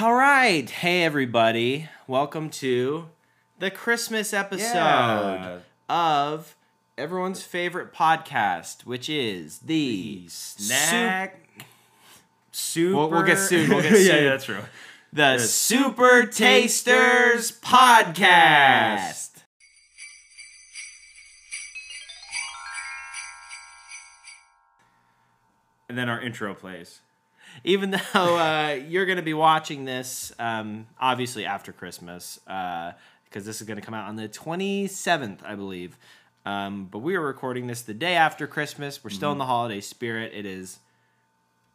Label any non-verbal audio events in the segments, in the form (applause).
All right. Hey, everybody. Welcome to the Christmas episode Yeah. of everyone's favorite podcast, which is the Snack. Super. We'll- we'll get sued, we'll get (laughs) yeah, sued. yeah, that's true. the Super Tasters Podcast. And then our intro plays. Even (laughs) though uh, you're going to be watching this, um, obviously after Christmas, because this is going to come out on the 27th, I believe. Um, but we are recording this the day after Christmas. We're still Mm-hmm. in the holiday spirit. It is.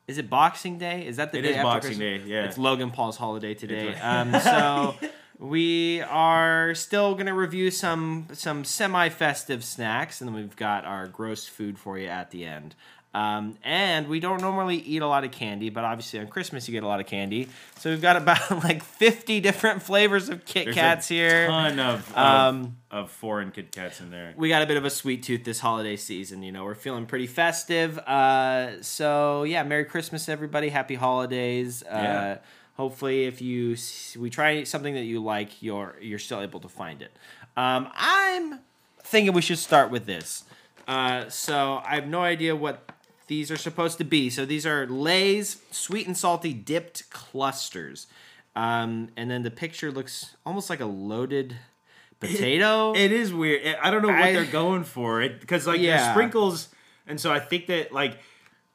Is it Boxing Day? Is that the It day is after Boxing Christmas? Day, yeah. It's Logan Paul's holiday today. Um, (laughs) so we are still gonna review some some semi festive snacks, and then we've got our gross food for you at the end. Um, and we don't normally eat a lot of candy, but obviously on Christmas you get a lot of candy. So we've got about (laughs) like fifty different flavors of Kit There's Kats a here. ton of, of, Um, of foreign Kit Kats in there. we got a bit of a sweet tooth this holiday season. You know, we're feeling pretty festive. Uh, so yeah, Merry Christmas, everybody. Happy holidays. Uh, Yeah. Hopefully, if you we try something that you like, you're you're still able to find it. Um, I'm thinking we should start with this. Uh, so I have no idea what these are supposed to be. So these are Lay's sweet and salty dipped clusters. Um, and then the picture looks almost like a loaded (laughs) potato. It is weird. I- I don't know what I- they're going for. It because like Yeah. there's sprinkles, and so I think that like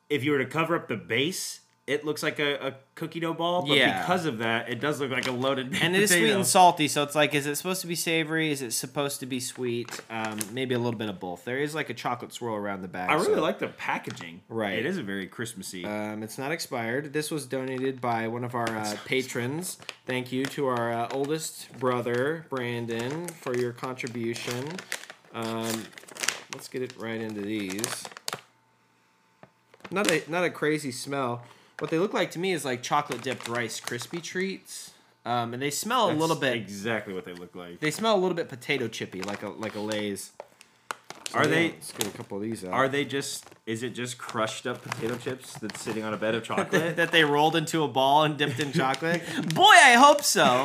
if you were to cover up the base, it looks like a, a cookie dough ball. But Yeah. because of that, it does look like a loaded. (laughs) and it is sweet and salty, so it's like, is it supposed to be savory? Is it supposed to be sweet? Um, maybe a little bit of both. There is like a chocolate swirl around the back. I really so- like the packaging. Right. It is a very Christmassy. Um, it's not expired. This was donated by one of our uh, patrons. Thank you to our uh, oldest brother, Brandon, for your contribution. Um, let's get it right into these. Not a not a crazy smell. What they look like to me is like chocolate dipped Rice Krispie treats, um, and they smell a little bit. exactly what they look like. They smell a little bit potato chippy, like a like a Lay's. So Are yeah, they- Let's get a couple of these out. Are they just? Is it just crushed up potato chips that's sitting on a bed of (laughs) chocolate? that they rolled into a ball and dipped in chocolate? (laughs) Boy, I hope so.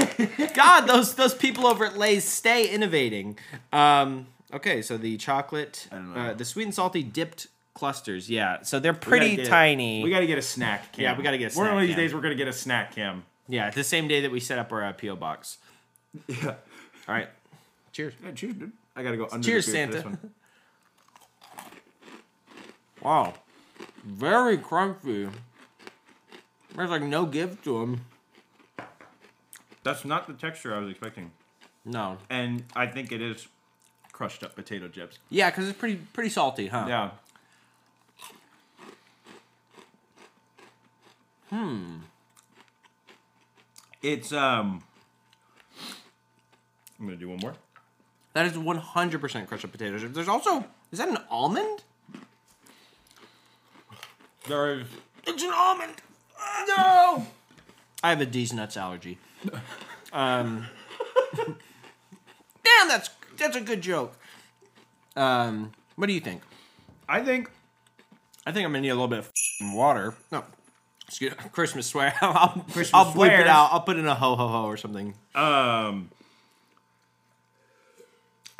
God, those those people over at Lay's stay innovating. Um, okay, so the chocolate, I don't know. uh, the sweet and salty dipped clusters. Yeah, so they're pretty tiny. We got to get a snack cam. Yeah, we gotta get a One snack of these cam. days, we're gonna get a snack cam. yeah, the same day that we set up our uh, PO box. Yeah. All right, cheers. Yeah, cheers, dude. I gotta go under Cheers, the beer for this Santa. one. (laughs) Wow, very crunchy. There's like no give to them. That's not the texture I was expecting, No. and I think it is crushed up potato chips. Yeah, because it's pretty pretty salty, huh? Yeah. Hmm. It's um. I'm gonna do one more. That is 100% crushed up potato chips. There's also, is that an almond? There is. It's an almond. No. I have a D's nuts allergy. (laughs) Um. damn, that's that's a good joke. Um. What do you think? I think I think I'm gonna need a little bit of water. No. Excuse Christmas swear. (laughs) I'll, Christmas I'll bleep it out. I'll put in a ho ho ho or something. Um,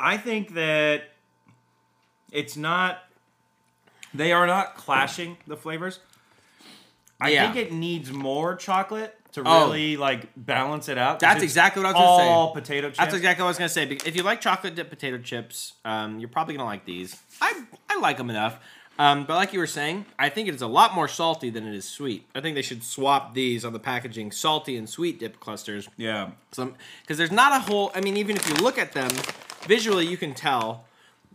I think that it's not. They are not clashing the flavors. I Yeah. think it needs more chocolate to Oh. really like balance it out. 'cause That's it's exactly what I was gonna say. All potato chips. That's exactly what I was gonna say. If you like chocolate dipped potato chips, um, you're probably gonna like these. I I like them enough. Um, but like you were saying, I think it is a lot more salty than it is sweet. I think they should swap these on the packaging, salty and sweet dip clusters. yeah. Some because there's not a whole. I mean, even if you look at them visually, you can tell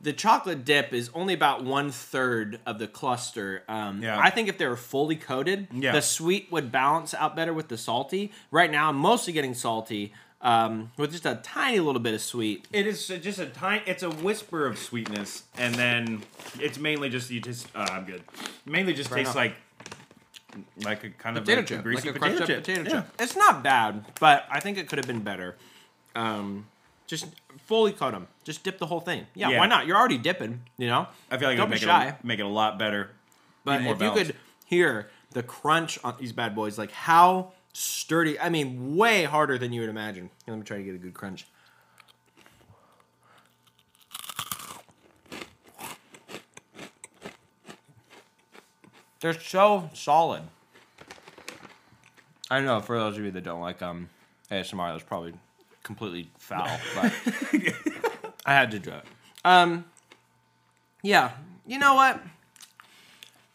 the chocolate dip is only about one third of the cluster. Um, Yeah. I think if they were fully coated, Yeah. the sweet would balance out better with the salty. Right now, I'm mostly getting salty um, with just a tiny little bit of sweet. It is just a tiny. It's a whisper of sweetness, and then it's mainly just you just. Uh, I'm good. Mainly just Fair tastes enough. like like a kind of Potato like a greasy like a potato chip. potato Yeah. chip. It's not bad, but I think it could have been better. Um, just fully coat them. Just dip the whole thing. Yeah, Yeah. why not? You're already dipping. You know. I feel like Don't it'd be make shy. it a, make it a lot better. But if you could hear the crunch on these bad boys, like how sturdy. I mean, way harder than you would imagine. Let me try to get a good crunch. They're so solid. I know for those of you that don't like um ASMR, that's probably completely foul, (laughs) but I had to do it. Um, yeah, you know what?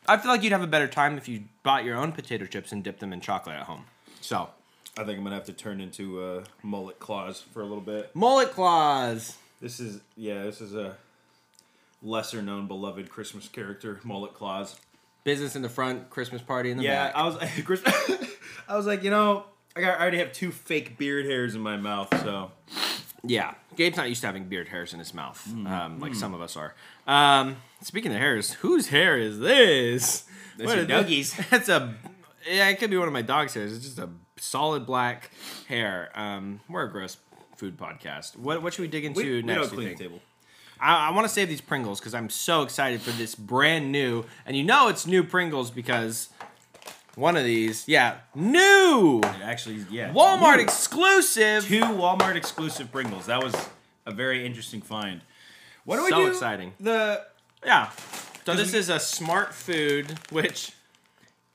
I feel like you'd have a better time if you bought your own potato chips and dipped them in chocolate at home. So, I think I'm gonna have to turn into a mullet Claus for a little bit. mullet Claus. This is yeah, this is a lesser known beloved Christmas character, mullet Claus. Business in the front, Christmas party in the Yeah, back. Yeah, I was (laughs) (laughs) I was like, you know, I got I already have two fake beard hairs in my mouth, so Yeah, Gabe's not used to having beard hairs in his mouth, Mm. um, like some of us are. Um, speaking of hairs, whose hair is this? That's What your is. (laughs) That's a. Yeah, it could be one of my dog's hairs. It's just a solid black hair. Um, we're a gross food podcast. What what should we dig into we, we next? don't clean the table. I, I want to save these Pringles because I'm so excited for this brand new, and you know it's new Pringles because one of these, yeah, new Actually, yeah, Walmart Ooh. exclusive. two Walmart exclusive Pringles. That was a very interesting find. What do we do? So exciting. The Yeah. So this we- is a smart food, which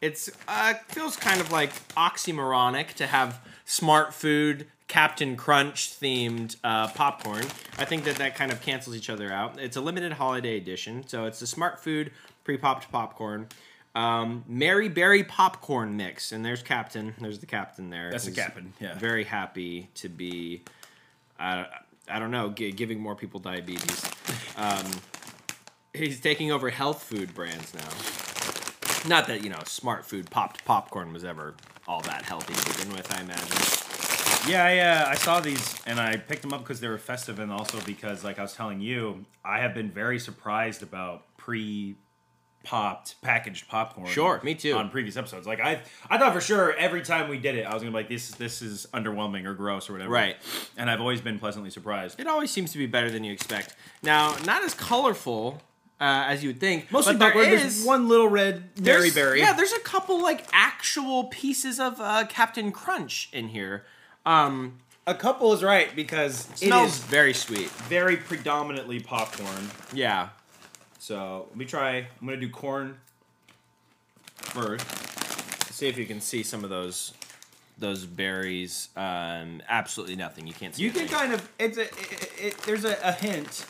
it's uh, feels kind of like oxymoronic to have smart food Captain Crunch themed uh, popcorn. I think that that kind of cancels each other out. It's a limited holiday edition, so it's a smart food pre-popped popcorn. Um, Mary Berry popcorn mix, and there's Captain. There's the Captain there. That's the Captain, yeah. Very happy to be. Uh, I don't know, gi- giving more people diabetes. Um, he's taking over health food brands now. Not that you know, smart food popped popcorn was ever all that healthy to begin with. I imagine. Yeah, yeah, uh, I saw these and I picked them up because they were festive and also because, like I was telling you, I have been very surprised about pre popped packaged popcorn. Sure, me too. On previous episodes, like I, I thought for sure every time we did it, I was gonna be like, this, this is underwhelming or gross or whatever. Right. And I've always been pleasantly surprised. It always seems to be better than you expect. Now, not as colorful uh, as you would think. Mostly but there popcorn. There's one little red berry berry. Yeah, there's a couple like actual pieces of uh, Captain Crunch in here. Um, a couple is right because it smells is very sweet. very predominantly popcorn. Yeah. So let me try. I'm gonna do corn first. See if you can see some of those those berries. Um, absolutely nothing. You can't see. You can thing. kind of it's a it, it, there's a, a hint.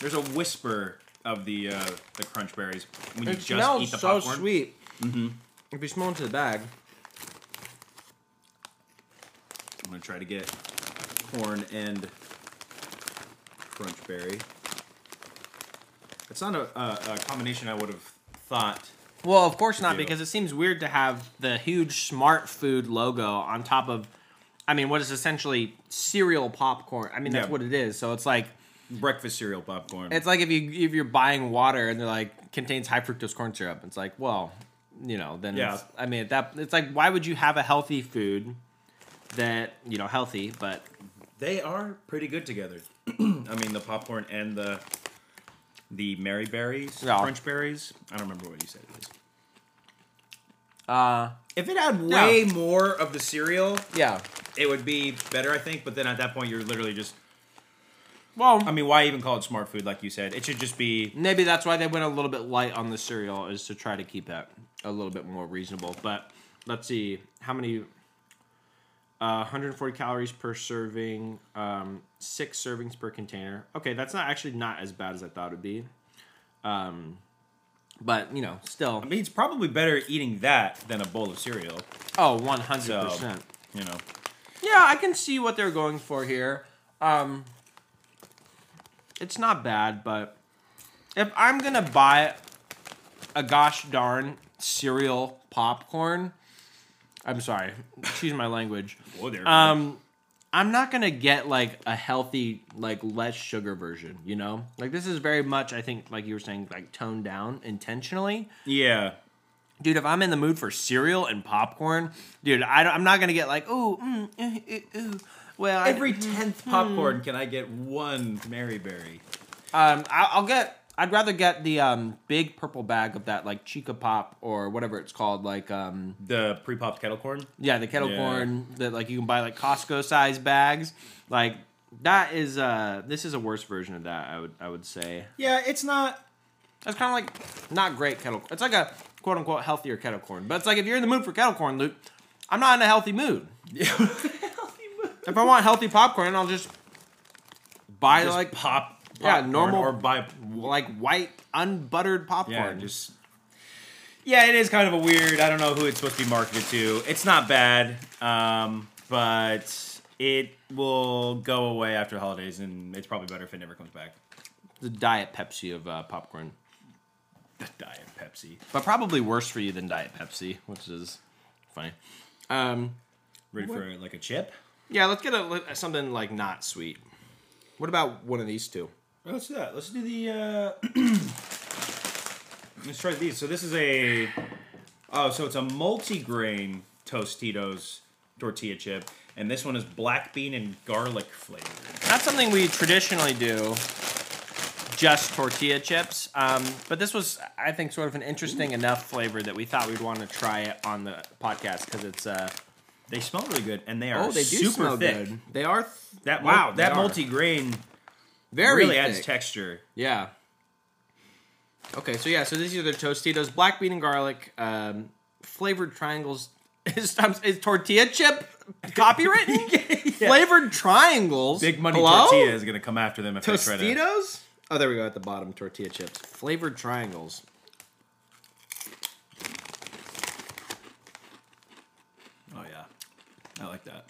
There's a whisper of the uh, the crunch berries when you It just smells eat the so popcorn. sweet. Mm-hmm. If you smell into the bag, I'm gonna try to get corn and crunch berry. It's not a, a, a combination I would have thought. well, of course not, deal. because it seems weird to have the huge Smart Food logo on top of. I mean, what is essentially cereal popcorn? I mean, that's Yeah. what it is. So it's like Breakfast cereal popcorn. it's like if you if you're buying water and they're like contains high fructose corn syrup. It's like, well, you know, then Yeah. it's, I mean, that it's like, why would you have a healthy food that you know healthy, but they are pretty good together. (clears throat) I mean, the popcorn and the the Mary berries, Yeah. crunch berries. I don't remember what you said it is. uh, If it had Yeah. way more of the cereal, yeah. it would be better, I think. But then at that point, you're literally just. Well, I mean, why even call it smart food? Like you said, it should just be. Maybe that's why they went a little bit light on the cereal, is to try to keep that a little bit more reasonable. But let's see how many. Uh, 140 calories per serving, um, six servings per container. Okay, that's not actually not as bad as I thought it'd be. Um, but you know, still, I mean, it's probably better eating that than a bowl of cereal. oh, 100 So, percent. you know. Yeah, I can see what they're going for here. Um, it's not bad, but if I'm gonna buy a gosh darn cereal popcorn, I'm sorry, excuse my language. Whoa there. Um, I'm not gonna get like a healthy, like less sugar version. You know, like this is very much, I think, like you were saying, like toned down intentionally yeah. dude, if I'm in the mood for cereal and popcorn, dude, I don't, I'm not gonna get like, ooh, mm, eh, eh, ooh. Well, I- Every tenth popcorn, can I get one Mary berry? um, I, I'll get, I'd rather get the um, big purple bag of that like Chica Pop or whatever it's called, like um, The pre-popped kettle corn. yeah, the kettle Yeah. corn that like you can buy like Costco size bags. Like that is uh, this is a worse version of that. I would I would say Yeah, it's not. it's kind of like not great kettle. Corn. It's like a quote unquote healthier kettle corn, but it's like if you're in the mood for kettle corn, Luke, I'm not in a healthy mood. (laughs) (laughs) (laughs) If I want healthy popcorn, I'll just buy Just like pop. Yeah, popcorn normal- or buy. like white unbuttered popcorn. Yeah, just. Yeah, it is kind of a weird. I don't know who it's supposed to be marketed to. It's not bad, um, but it will go away after the holidays, and it's probably better if it never comes back. the diet Pepsi of uh, popcorn, Diet Pepsi. but probably worse for you than diet Pepsi, which is funny. Um, Ready for like a chip? Yeah, let's get a something like not sweet. What about one of these two? Let's do that. Let's do the. Uh, (clears throat) let's try these. So this is a. Oh, so it's a multi-grain Tostitos tortilla chip, and this one is black bean and garlic flavored. Not something we traditionally do. Just tortilla chips, um, but this was, I think, sort of an interesting enough flavor that we thought we'd want to try it on the podcast because it's. Uh, They smell really good, and they are oh, they do super smell thick. good. They are. Th- That Wow, that multi-grain very really adds texture. Yeah. Okay, so yeah, so these are the Tostitos, black bean and garlic, um, flavored triangles. (laughs) Is, is tortilla chip copywritten? (laughs) Flavored triangles. Big money Hello? tortilla is gonna come after them if they try to. Tostitos? Oh, there we go at the bottom. Tortilla chips. Flavored triangles. Oh yeah, I like that.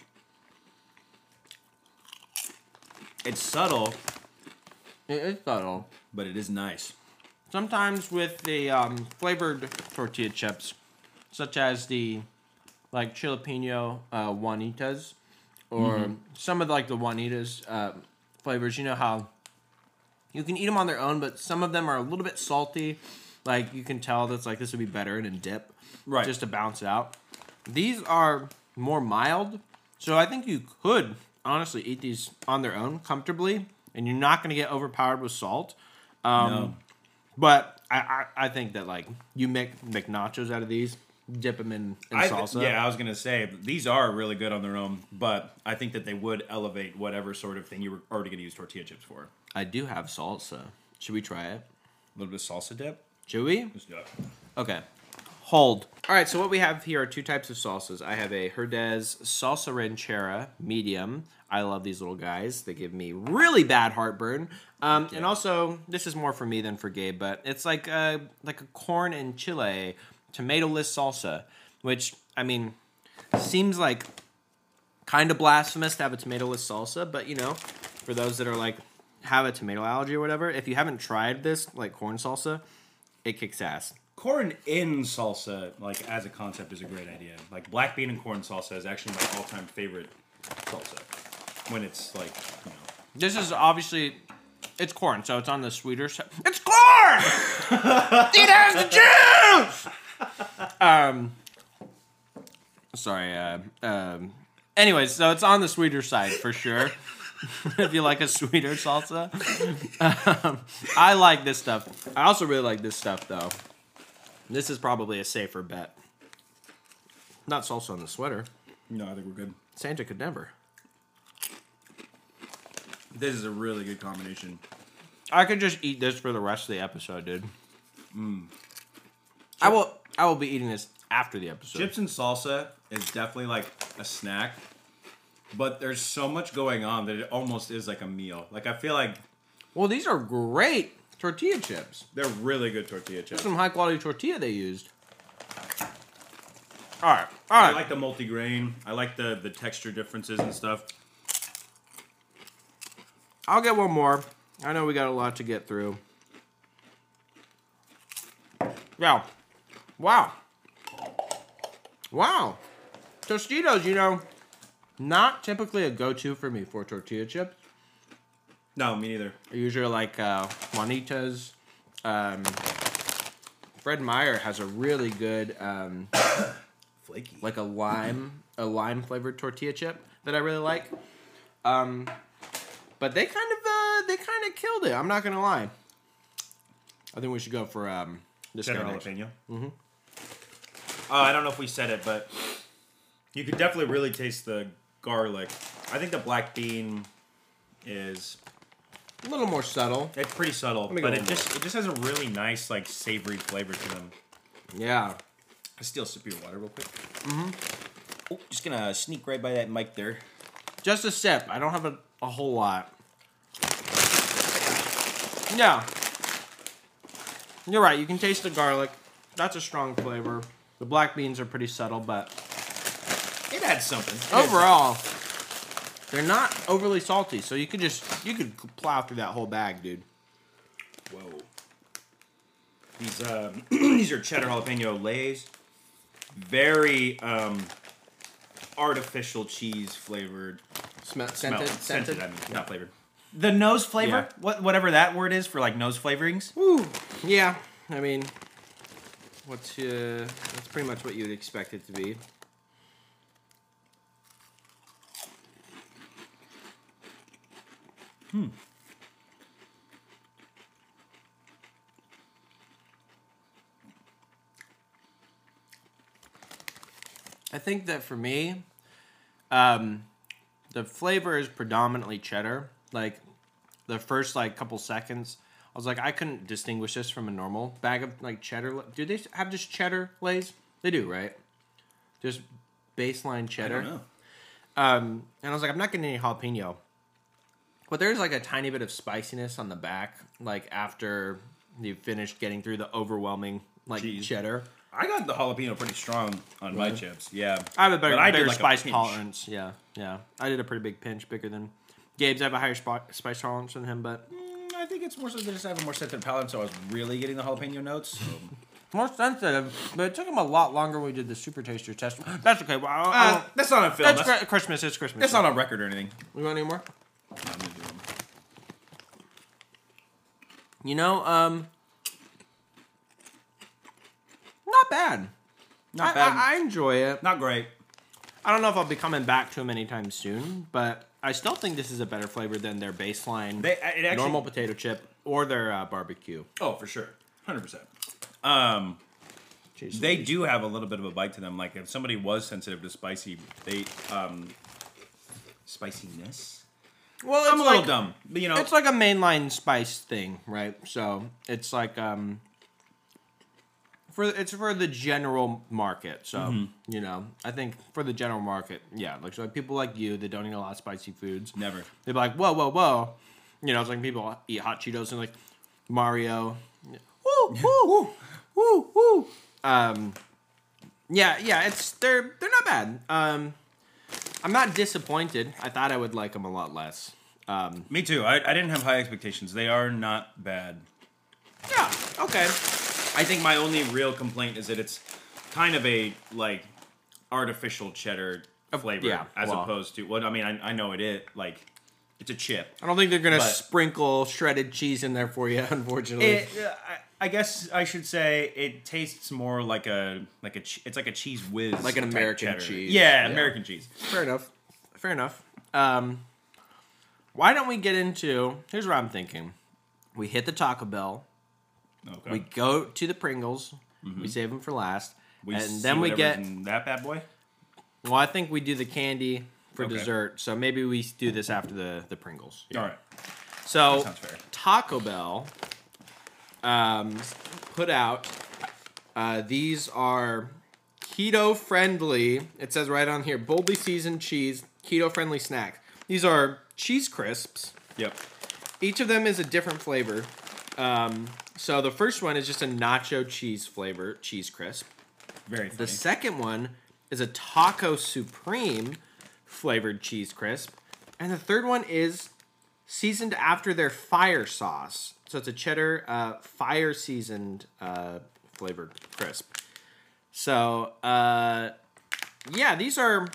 It's subtle, It is subtle. but it is nice. Sometimes with the um, flavored tortilla chips, such as the like jalapeno uh, Juanitas, or some of like the Juanitas uh, flavors. You know how you can eat them on their own, but some of them are a little bit salty. Like you can tell that's like this would be better in a dip, Right. Just to balance it out. These are more mild, so I think you could honestly eat these on their own comfortably, and you're not going to get overpowered with salt. Um, no. But I, I, I think that like you make make nachos out of these, dip them in, in I, salsa. yeah, I was gonna say these are really good on their own, but I think that they would elevate whatever sort of thing you were already gonna use tortilla chips for. I do have salsa. Should we try it? A little bit of salsa dip. Should we? Let's do it. Okay. Hold. All right, so what we have here are two types of salsas. I have a Herdez salsa ranchera medium. I love these little guys. They give me really bad heartburn. Um, And also, this is more for me than for Gabe, but it's like a like a corn and chile tomato-less salsa, which I mean seems like kind of blasphemous to have a tomato-less salsa, but you know, for those that are like have a tomato allergy or whatever, if you haven't tried this like corn salsa, it kicks ass. Corn in salsa, like as a concept, is a great idea. Like black bean and corn salsa is actually my all-time favorite salsa. When it's like, you know, This is obviously it's corn, so it's on the sweeter side. It's corn. (laughs) it has the juice. um, sorry. Uh, um, anyways, so it's on the sweeter side for sure. (laughs) if you like a sweeter salsa, (laughs) um, I like this stuff. I also really like this stuff though. This is probably a safer bet. Not salsa on the sweater. no, I think we're good. Santa could never. This is a really good combination. I could just eat this for the rest of the episode, dude. Mm. I will. I will be eating this after the episode. Chips and salsa is definitely like a snack, but there's so much going on that it almost is like a meal. Like I feel like Well, these are great tortilla chips. they're really good tortilla chips. Some high quality tortilla they used. All right, all right. I like the multi-grain. I like the the texture differences and stuff. I'll get one more. I know we got a lot to get through. Yeah. Wow. Wow. Tostitos, you know, not typically a go-to for me for tortilla chips. No, me neither. I usually like uh, Juanitas. Um, Fred Meyer has a really good, um, (coughs) Flaky. like a lime, a lime flavored tortilla chip that I really like. Um, but they kind of, uh, they kind of killed it. I'm not gonna lie. I think we should go for um this Cheddar guy next. jalapeno. Mm-hmm. Uh, I don't know if we said it, but you could definitely really taste the garlic. I think the black bean is A little more subtle. it's pretty subtle, but it just it just has a really nice like savory flavor to them. Yeah. I steal a sip of your water real quick. Mm-hmm. Oh, just gonna sneak right by that mic there. Just a sip. I don't have a, a whole lot. Yeah. You're right. You can taste the garlic. That's a strong flavor. The black beans are pretty subtle, but It adds something. It adds overall, they're not overly salty. So you could just you could plow through that whole bag, dude. Whoa. These um, (clears throat) these are cheddar jalapeno lays. Very um, artificial cheese flavored. Smell, Smell, scented, scented, I mean, not flavored. The nose flavor, Yeah. what whatever that word is for like nose flavorings. Woo. Yeah. I mean, what's uh, that's pretty much what you'd expect it to be. I think that for me, um, the flavor is predominantly cheddar. Like the first like couple seconds, I was like, I couldn't distinguish this from a normal bag of like cheddar. Do they have just cheddar lays? They do, right? Just baseline cheddar. Um, and I was like, I'm not getting any jalapeno. But there's like a tiny bit of spiciness on the back, like after you've finished getting through the overwhelming like Cheese. cheddar. I got the jalapeno pretty strong on my Really? chips. Yeah, I have a better, But I did bigger like a spice pinch. tolerance. Yeah, yeah. I did a pretty big pinch, bigger than Gabe's. I have a higher spot, spice tolerance than him, but Mm, I think it's more so they just have a more sensitive palate, so I was really getting the jalapeno notes. So. (laughs) more sensitive. But it took him a lot longer when we did the super taster test. That's okay. Well, I, I Uh, won't- that's not a film. that's That's, Christmas. It's Christmas. that's not on record or anything. You want any more? I'm gonna do them. You know, um, not bad. Not I, bad. I, I enjoy it. not great. I don't know if I'll be coming back to them anytime soon, but I still think this is a better flavor than their baseline They it actually, normal potato chip or their uh, barbecue. Oh, for sure, hundred percent. Um, Jeez they do have a little bit of a bite to them. Like if somebody was sensitive to spicy, they um, spiciness. Well, I'm it's a little like- dumb, but you know, It's like a mainline spice thing, right? So it's like um for it's for the general market. So Mm-hmm. you know, I think for the general market, yeah, like so like people like you that don't eat a lot of spicy foods, never. they'd be like, whoa, whoa, whoa. You know, it's like people eat hot Cheetos and like Mario. Woo, (laughs) woo, woo, woo. Um, yeah, yeah, it's they're they're not bad. Um, I'm not disappointed. I thought I would like them a lot less. Um, Me too. I, I didn't have high expectations. They are not bad. yeah, okay. I think my only real complaint is that it's kind of a like artificial cheddar flavor yeah, as well. opposed to what I mean. I, I know it is like it's a chip. I don't think they're gonna But- sprinkle shredded cheese in there for you, (laughs) unfortunately. It, uh, I, I guess I should say it tastes more like a like a it's like a Cheez Whiz, Like an American cheese. Yeah, Yeah. American cheese. Fair enough. Fair enough. Um, why don't we get into? Here's what I'm thinking. We hit the Taco Bell. Okay. We go to the Pringles. We save them for last, We and see then we get. in that bad boy. Well, I think we do the candy for Okay. dessert. So maybe we do this after the the Pringles. All right, So. Taco Bell um, put out. Uh, these are keto friendly. It says right on here, boldly seasoned cheese, keto friendly snacks. These are cheese crisps. Yep. Each of them is a different flavor. Um, so the first one is just a nacho cheese flavor cheese crisp. Very The second one is a taco supreme flavored cheese crisp, and the third one is seasoned after their fire sauce. So it's a cheddar uh, fire seasoned uh, flavored crisp. So uh, yeah, these are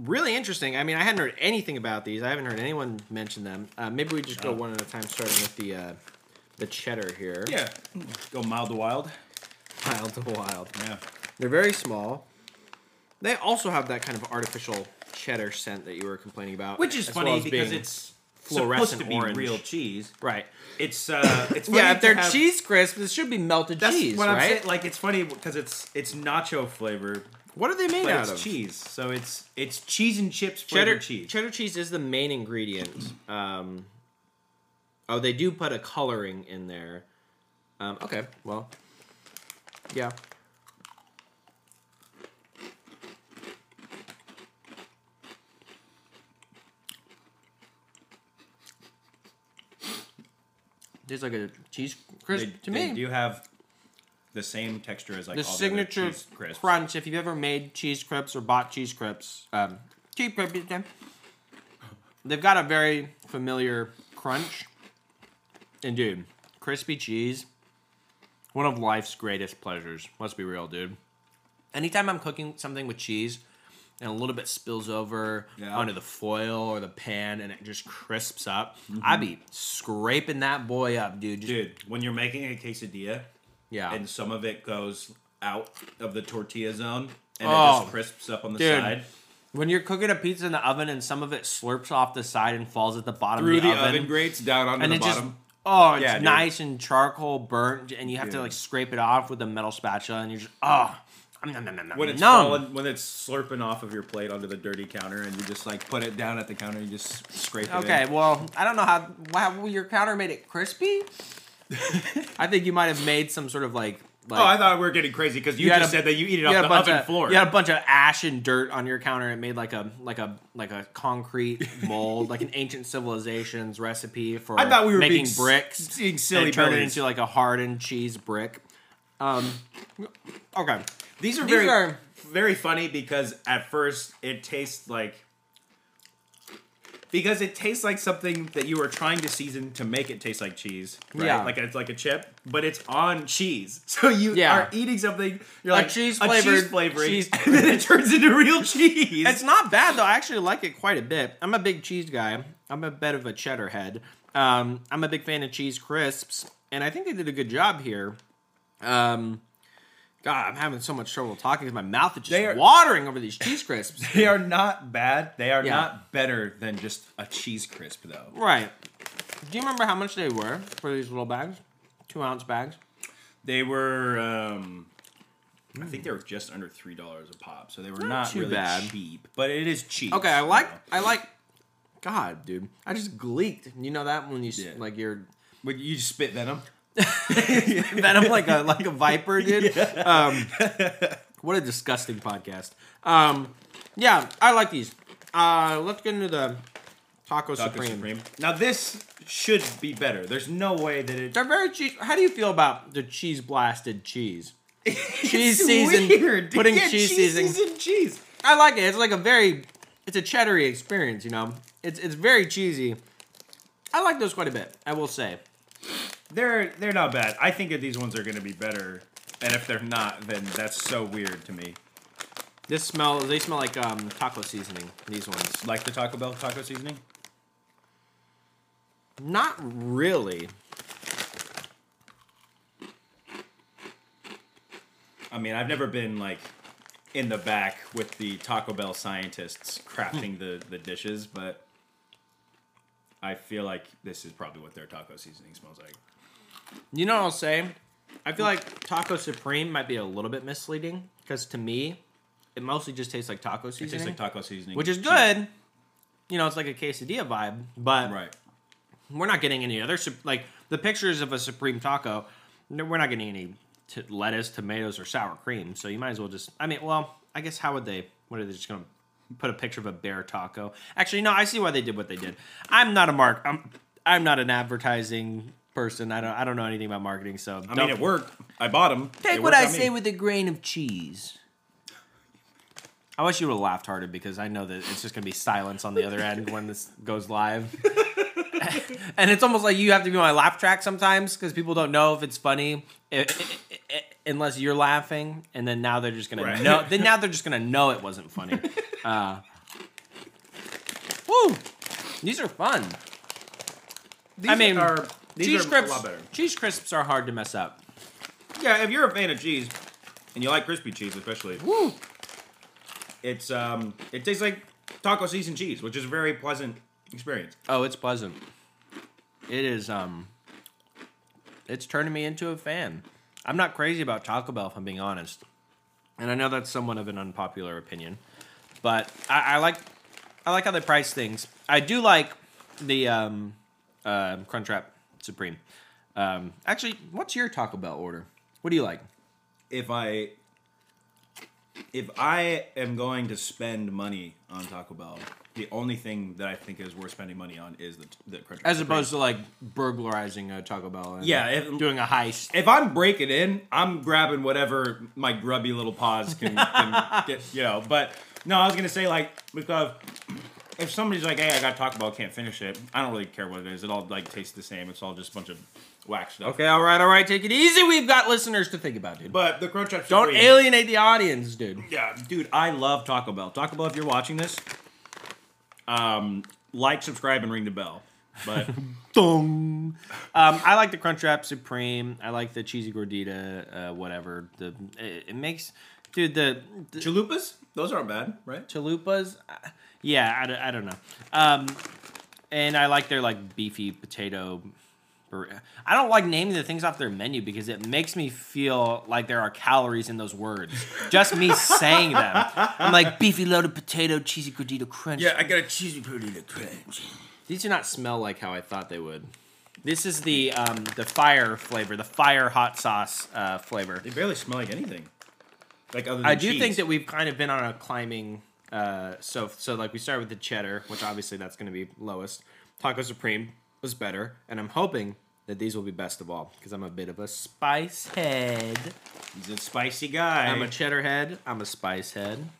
really interesting. I mean, I hadn't heard anything about these. I haven't heard anyone mention them. Uh, maybe we just go one at a time, starting with the uh, the cheddar here. yeah, go mild to wild. wild to wild. Yeah. They're very small. They also have that kind of artificial cheddar scent that you were complaining about, Which is funny well because it's fluorescent supposed to be orange. real cheese. Right. It's uh, (coughs) it's funny Yeah, if they're have- cheese crisps, it should be melted That's cheese, what I'm right? saying. Like it's funny because it's it's nacho flavor, what are they made but out it's of? cheese. So it's it's cheese and chips Cheddar cheese. Cheddar cheese is the main ingredient. Um, oh, they do put a coloring in there. Um, okay, well, yeah. Tastes like a cheese crisp They, to they me. do you have the same texture as like the all signature the crunch. If you've ever made cheese crisps or bought cheese crisps, um, cheese crisps, they've got a very familiar crunch. And dude, crispy cheese, one of life's greatest pleasures. Let's be real, dude. Anytime I'm cooking something with cheese and a little bit spills over Yeah. onto the foil or the pan and it just crisps up, Mm-hmm. I be scraping that boy up, dude. Just, Dude, when you're making a quesadilla yeah. and some of it goes out of the tortilla zone and it Oh. just crisps up on the Dude. side When you're cooking a pizza in the oven and some of it slurps off the side and falls at the bottom through of the, the oven, oven, grates down onto and the it just bottom. oh, it's Yeah, nice and charcoal burnt, and you have to like scrape it off with a metal spatula, and you're just oh, when it's falling, when it's slurping off of your plate onto the dirty counter, and you just like put it down at the counter, and you just scrape it. Okay, in. well, I don't know how wow, your counter made it crispy. (laughs) I think you might have made some sort of like. like Oh, I thought we were getting crazy because you, You just a- said that you eat it off the oven of floor. you had a bunch of ash and dirt on your counter. It made like a like a like a concrete (laughs) mold, like an ancient civilization's recipe for I thought we were making being bricks. being silly and turn it into like a hardened cheese brick. Um, okay, These are These very are- very funny because at first it tastes like because it tastes like something that you were trying to season to make it taste like cheese, right? Yeah. Like it's like a chip, but it's on cheese. (laughs) So you Yeah. are eating something you're like cheese a flavored cheese flavoring, cheese- (laughs) and then it turns into real cheese. it's not bad though. I actually like it quite a bit. I'm a big cheese guy. I'm a bit of a cheddar head. Um, I'm a big fan of cheese crisps, and I think they did a good job here. Um, God, I'm having so much trouble talking because my mouth is just are- watering over these cheese crisps. (laughs) they are not bad. They are Yeah. not better than just a cheese crisp though. Right. Do you remember how much they were for these little bags? Two ounce bags. They were um I think they were just under three dollars a pop, so they were Not not, too really bad. cheap. But it is cheap. Okay, I you like. know. I like. God, dude, I just gleeked. You know that when you Yeah. like you're But you just spit venom. (laughs) venom like a like a viper, dude. (laughs) Um, what a disgusting podcast. Um, yeah, I like these. Uh, let's get into the taco, Taco supreme. Supreme. Now this should be better. There's no way that it. They're very cheese. How do you feel about the cheese blasted cheese? (laughs) cheese It's season- weird. putting Yeah, cheese seasoning- seasoned cheese. I like it. It's like a very, it's a cheddary experience. You know, it's it's very cheesy. I like those quite a bit. I will say. They're they're not bad. I think that these ones are going to be better. And if they're not, then that's so weird to me. This smell. They smell like um, taco seasoning. These ones. Like the Taco Bell taco seasoning. Not really. I mean, I've never been like in the back with the Taco Bell scientists (laughs) crafting the the dishes, but I feel like this is probably what their taco seasoning smells like. You know what I'll say? I feel like taco supreme might be a little bit misleading because to me, it mostly just tastes like taco seasoning. It tastes like taco seasoning, which is good. You know, it's like a quesadilla vibe, but Right. we're not getting any other like the pictures of a supreme taco. We're not getting any t- lettuce, tomatoes, or sour cream. So you might as well just. I mean, well, I guess how would they? What are they just gonna put a picture of a bear taco? Actually, no. I see why they did what they did. I'm not a mark. I'm I'm not an advertising person. I don't I don't know anything about marketing. So I mean, it worked. I bought them. Take what I say with a grain of cheese. I wish you would have laughed harder because I know that it's just gonna be silence on the other end when this goes live. (laughs) and it's almost like you have to be on my laugh track sometimes because people don't know if it's funny i- i- i- unless you're laughing, and then now they're just gonna Right. know. Then now (laughs) they're just gonna know it wasn't funny. (laughs) Uh, woo! These are fun. These I mean, are these cheese are crisps. a lot better. Cheese crisps are hard to mess up. Yeah, if you're a fan of cheese and you like crispy cheese, especially, Woo! it's um, it tastes like taco seasoned cheese, which is a very pleasant experience. Oh, it's pleasant. It is. Um, it's turning me into a fan. I'm not crazy about Taco Bell, if I'm being honest, and I know that's somewhat of an unpopular opinion, but I, I like, I like how they price things. I do like the um, uh, Crunchwrap Supreme. Um, actually, what's your Taco Bell order? What do you like? If I if I am going to spend money on Taco Bell, the only thing that I think is worth spending money on is the the Crunchwrap As opposed to like burglarizing a Taco Bell. And Yeah, if- doing a heist. if I'm breaking in, I'm grabbing whatever my grubby little paws can, can (laughs) get, you know. But no, I was gonna say like because if somebody's like, "Hey, I got Taco Bell, can't finish it," I don't really care what it is. It all like tastes the same. It's all just a bunch of whack stuff. Okay, all right, all right. Take it easy. We've got listeners to think about, dude. But the Crunchwrap Don't Supreme- alienate the audience, dude. Yeah, dude, I love Taco Bell. Taco Bell, if you're watching this, um, like, subscribe, and ring the bell. But (laughs) Dong. Um, I like the Crunchwrap Supreme. I like the cheesy gordita, uh, whatever. The it, it makes, dude. The, the chalupas, those aren't bad, right? chalupas, uh, yeah. I, don't- I don't know. Um, and I like their like beefy potato. bur- I don't like naming the things off their menu because it makes me feel like there are calories in those words. Just me saying them. I'm like beefy loaded potato, cheesy gordita crunch. Yeah, I got a cheesy gordita crunch. These do not smell like how I thought they would. This is the um, the fire flavor, the fire hot sauce uh, flavor. They barely smell like anything. Like other than I do cheese. think that we've kind of been on a climbing. Uh, so so like we start with the cheddar, which obviously that's going to be lowest. Taco Supreme was better, and I'm hoping that these will be best of all because I'm a bit of a spice head. he's a spicy guy. I'm a cheddar head. I'm a spice head.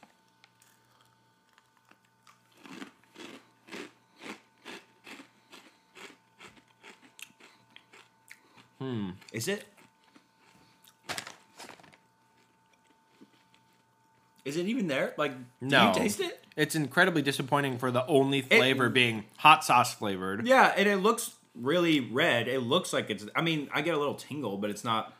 Hmm. Is it? Is it even there? Like, do No. you taste it? It's incredibly disappointing for the only flavor being hot sauce flavored. Yeah, and it looks really red. It looks like it's. I mean, I get a little tingle, but it's not.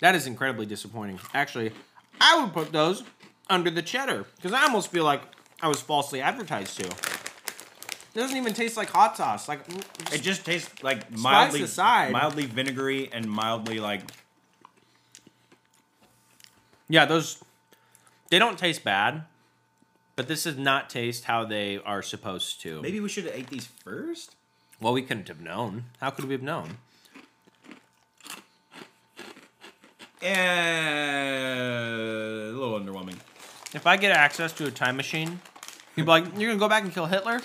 That is incredibly disappointing. Actually, I would put those under the cheddar because I almost feel like I was falsely advertised to. It doesn't even taste like hot sauce. Like mm, It just tastes like mildly, aside. mildly vinegary and mildly like. yeah, those they don't taste bad, but this does not taste how they are supposed to. Maybe we should have ate these first. Well, we couldn't have known. How could we have known? And a little underwhelming. If I get access to a time machine, you'd be like, "You're gonna go back and kill Hitler?"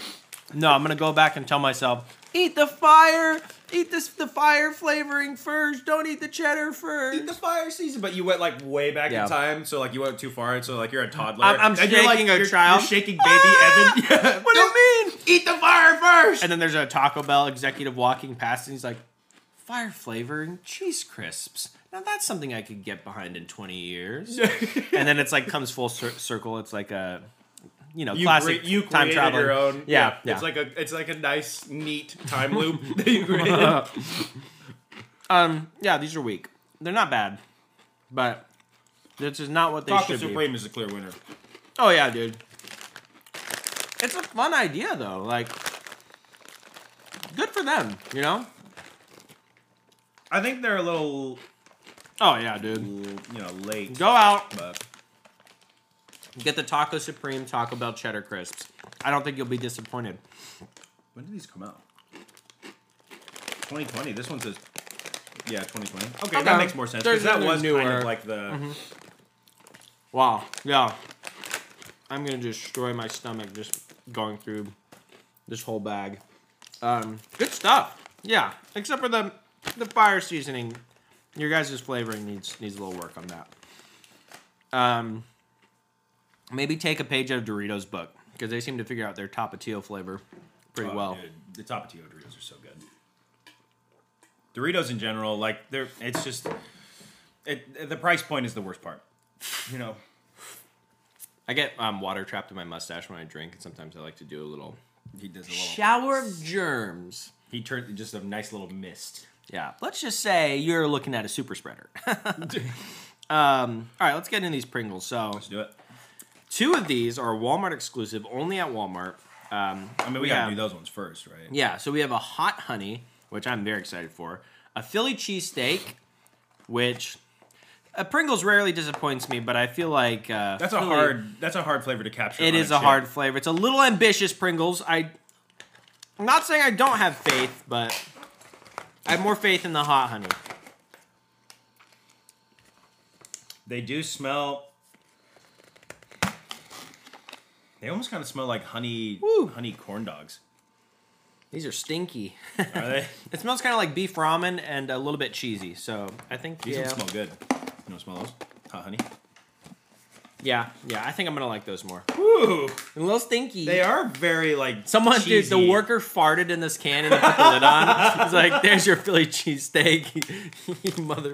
No, I'm gonna go back and tell myself, "Eat the fire, eat this the fire flavoring first. Don't eat the cheddar first. Eat the fire season, but you went like way back Yeah. in time, so like you went too far, and so like you're a toddler. I'm- I'm And you're, like, shaking a you're- child. You're shaking baby ah! Evan. (laughs) Yeah. What do you mean? Eat the fire first. And then there's a Taco Bell executive walking past, and he's like, "Fire flavoring cheese crisps. Now that's something I could get behind in 20 years." (laughs) and then it's like comes full cir- circle. It's like a, you know, you classic cre- you time travel. your own. Yeah, yeah. It's like a it's like a nice neat time loop (laughs) that you created. (laughs) um, yeah, these are weak. They're not bad, but this is not what they Taco should be. Supreme is a clear winner. Oh yeah, dude. It's a fun idea though. Like, good for them. You know. I think they're a little, Oh yeah, dude. you know, late. Go out. But Get the Taco Supreme Taco Bell cheddar crisps. I don't think you'll be disappointed. when did these come out? 2020. This one says, yeah, 2020. Okay, that Okay. makes more sense There's because that other was kind newer- of like the. Wow. Yeah. I'm gonna destroy my stomach just going through this whole bag. Um, good stuff. Yeah. Except for the the fire seasoning. Your guys' flavoring needs needs a little work on that. Um, maybe take a page out of Doritos' book because they seem to figure out their Tapatio flavor pretty Oh, well. dude, the Tapatio Doritos are so good. Doritos in general, like they're, it's just, it. The price point is the worst part. You know, I get um, water trapped in my mustache when I drink, and sometimes I like to do a little he does a little. shower of germs. He turned just a nice little mist. Yeah, let's just say you're looking at a super spreader. (laughs) um, all right, let's get into these Pringles. So, Let's do it. Two of these are Walmart exclusive, only at Walmart. Um, I mean, we, gotta have- do those ones first, right? Yeah, so we have a hot honey, which I'm very excited for. A Philly cheesesteak, which uh, Pringles rarely disappoints me, but I feel like uh, That's a hard. That's a hard flavor to capture. It is a hard flavor. It's a little ambitious, Pringles. I, I'm not saying I don't have faith, but I have more faith in the hot honey. They do smell. They almost kind of smell like honey, Woo. honey corn dogs. These are stinky. Are they? (laughs) it smells kind of like beef ramen and a little bit cheesy. So I think These yeah, ones smell good. You don't smell those? Hot honey. yeah, yeah. I think I'm gonna like those more. Ooh, A little stinky. they are very like Someone, dude, the worker farted in this can and put the lid on. (laughs) He's like, "There's your Philly cheesesteak, (laughs) mother."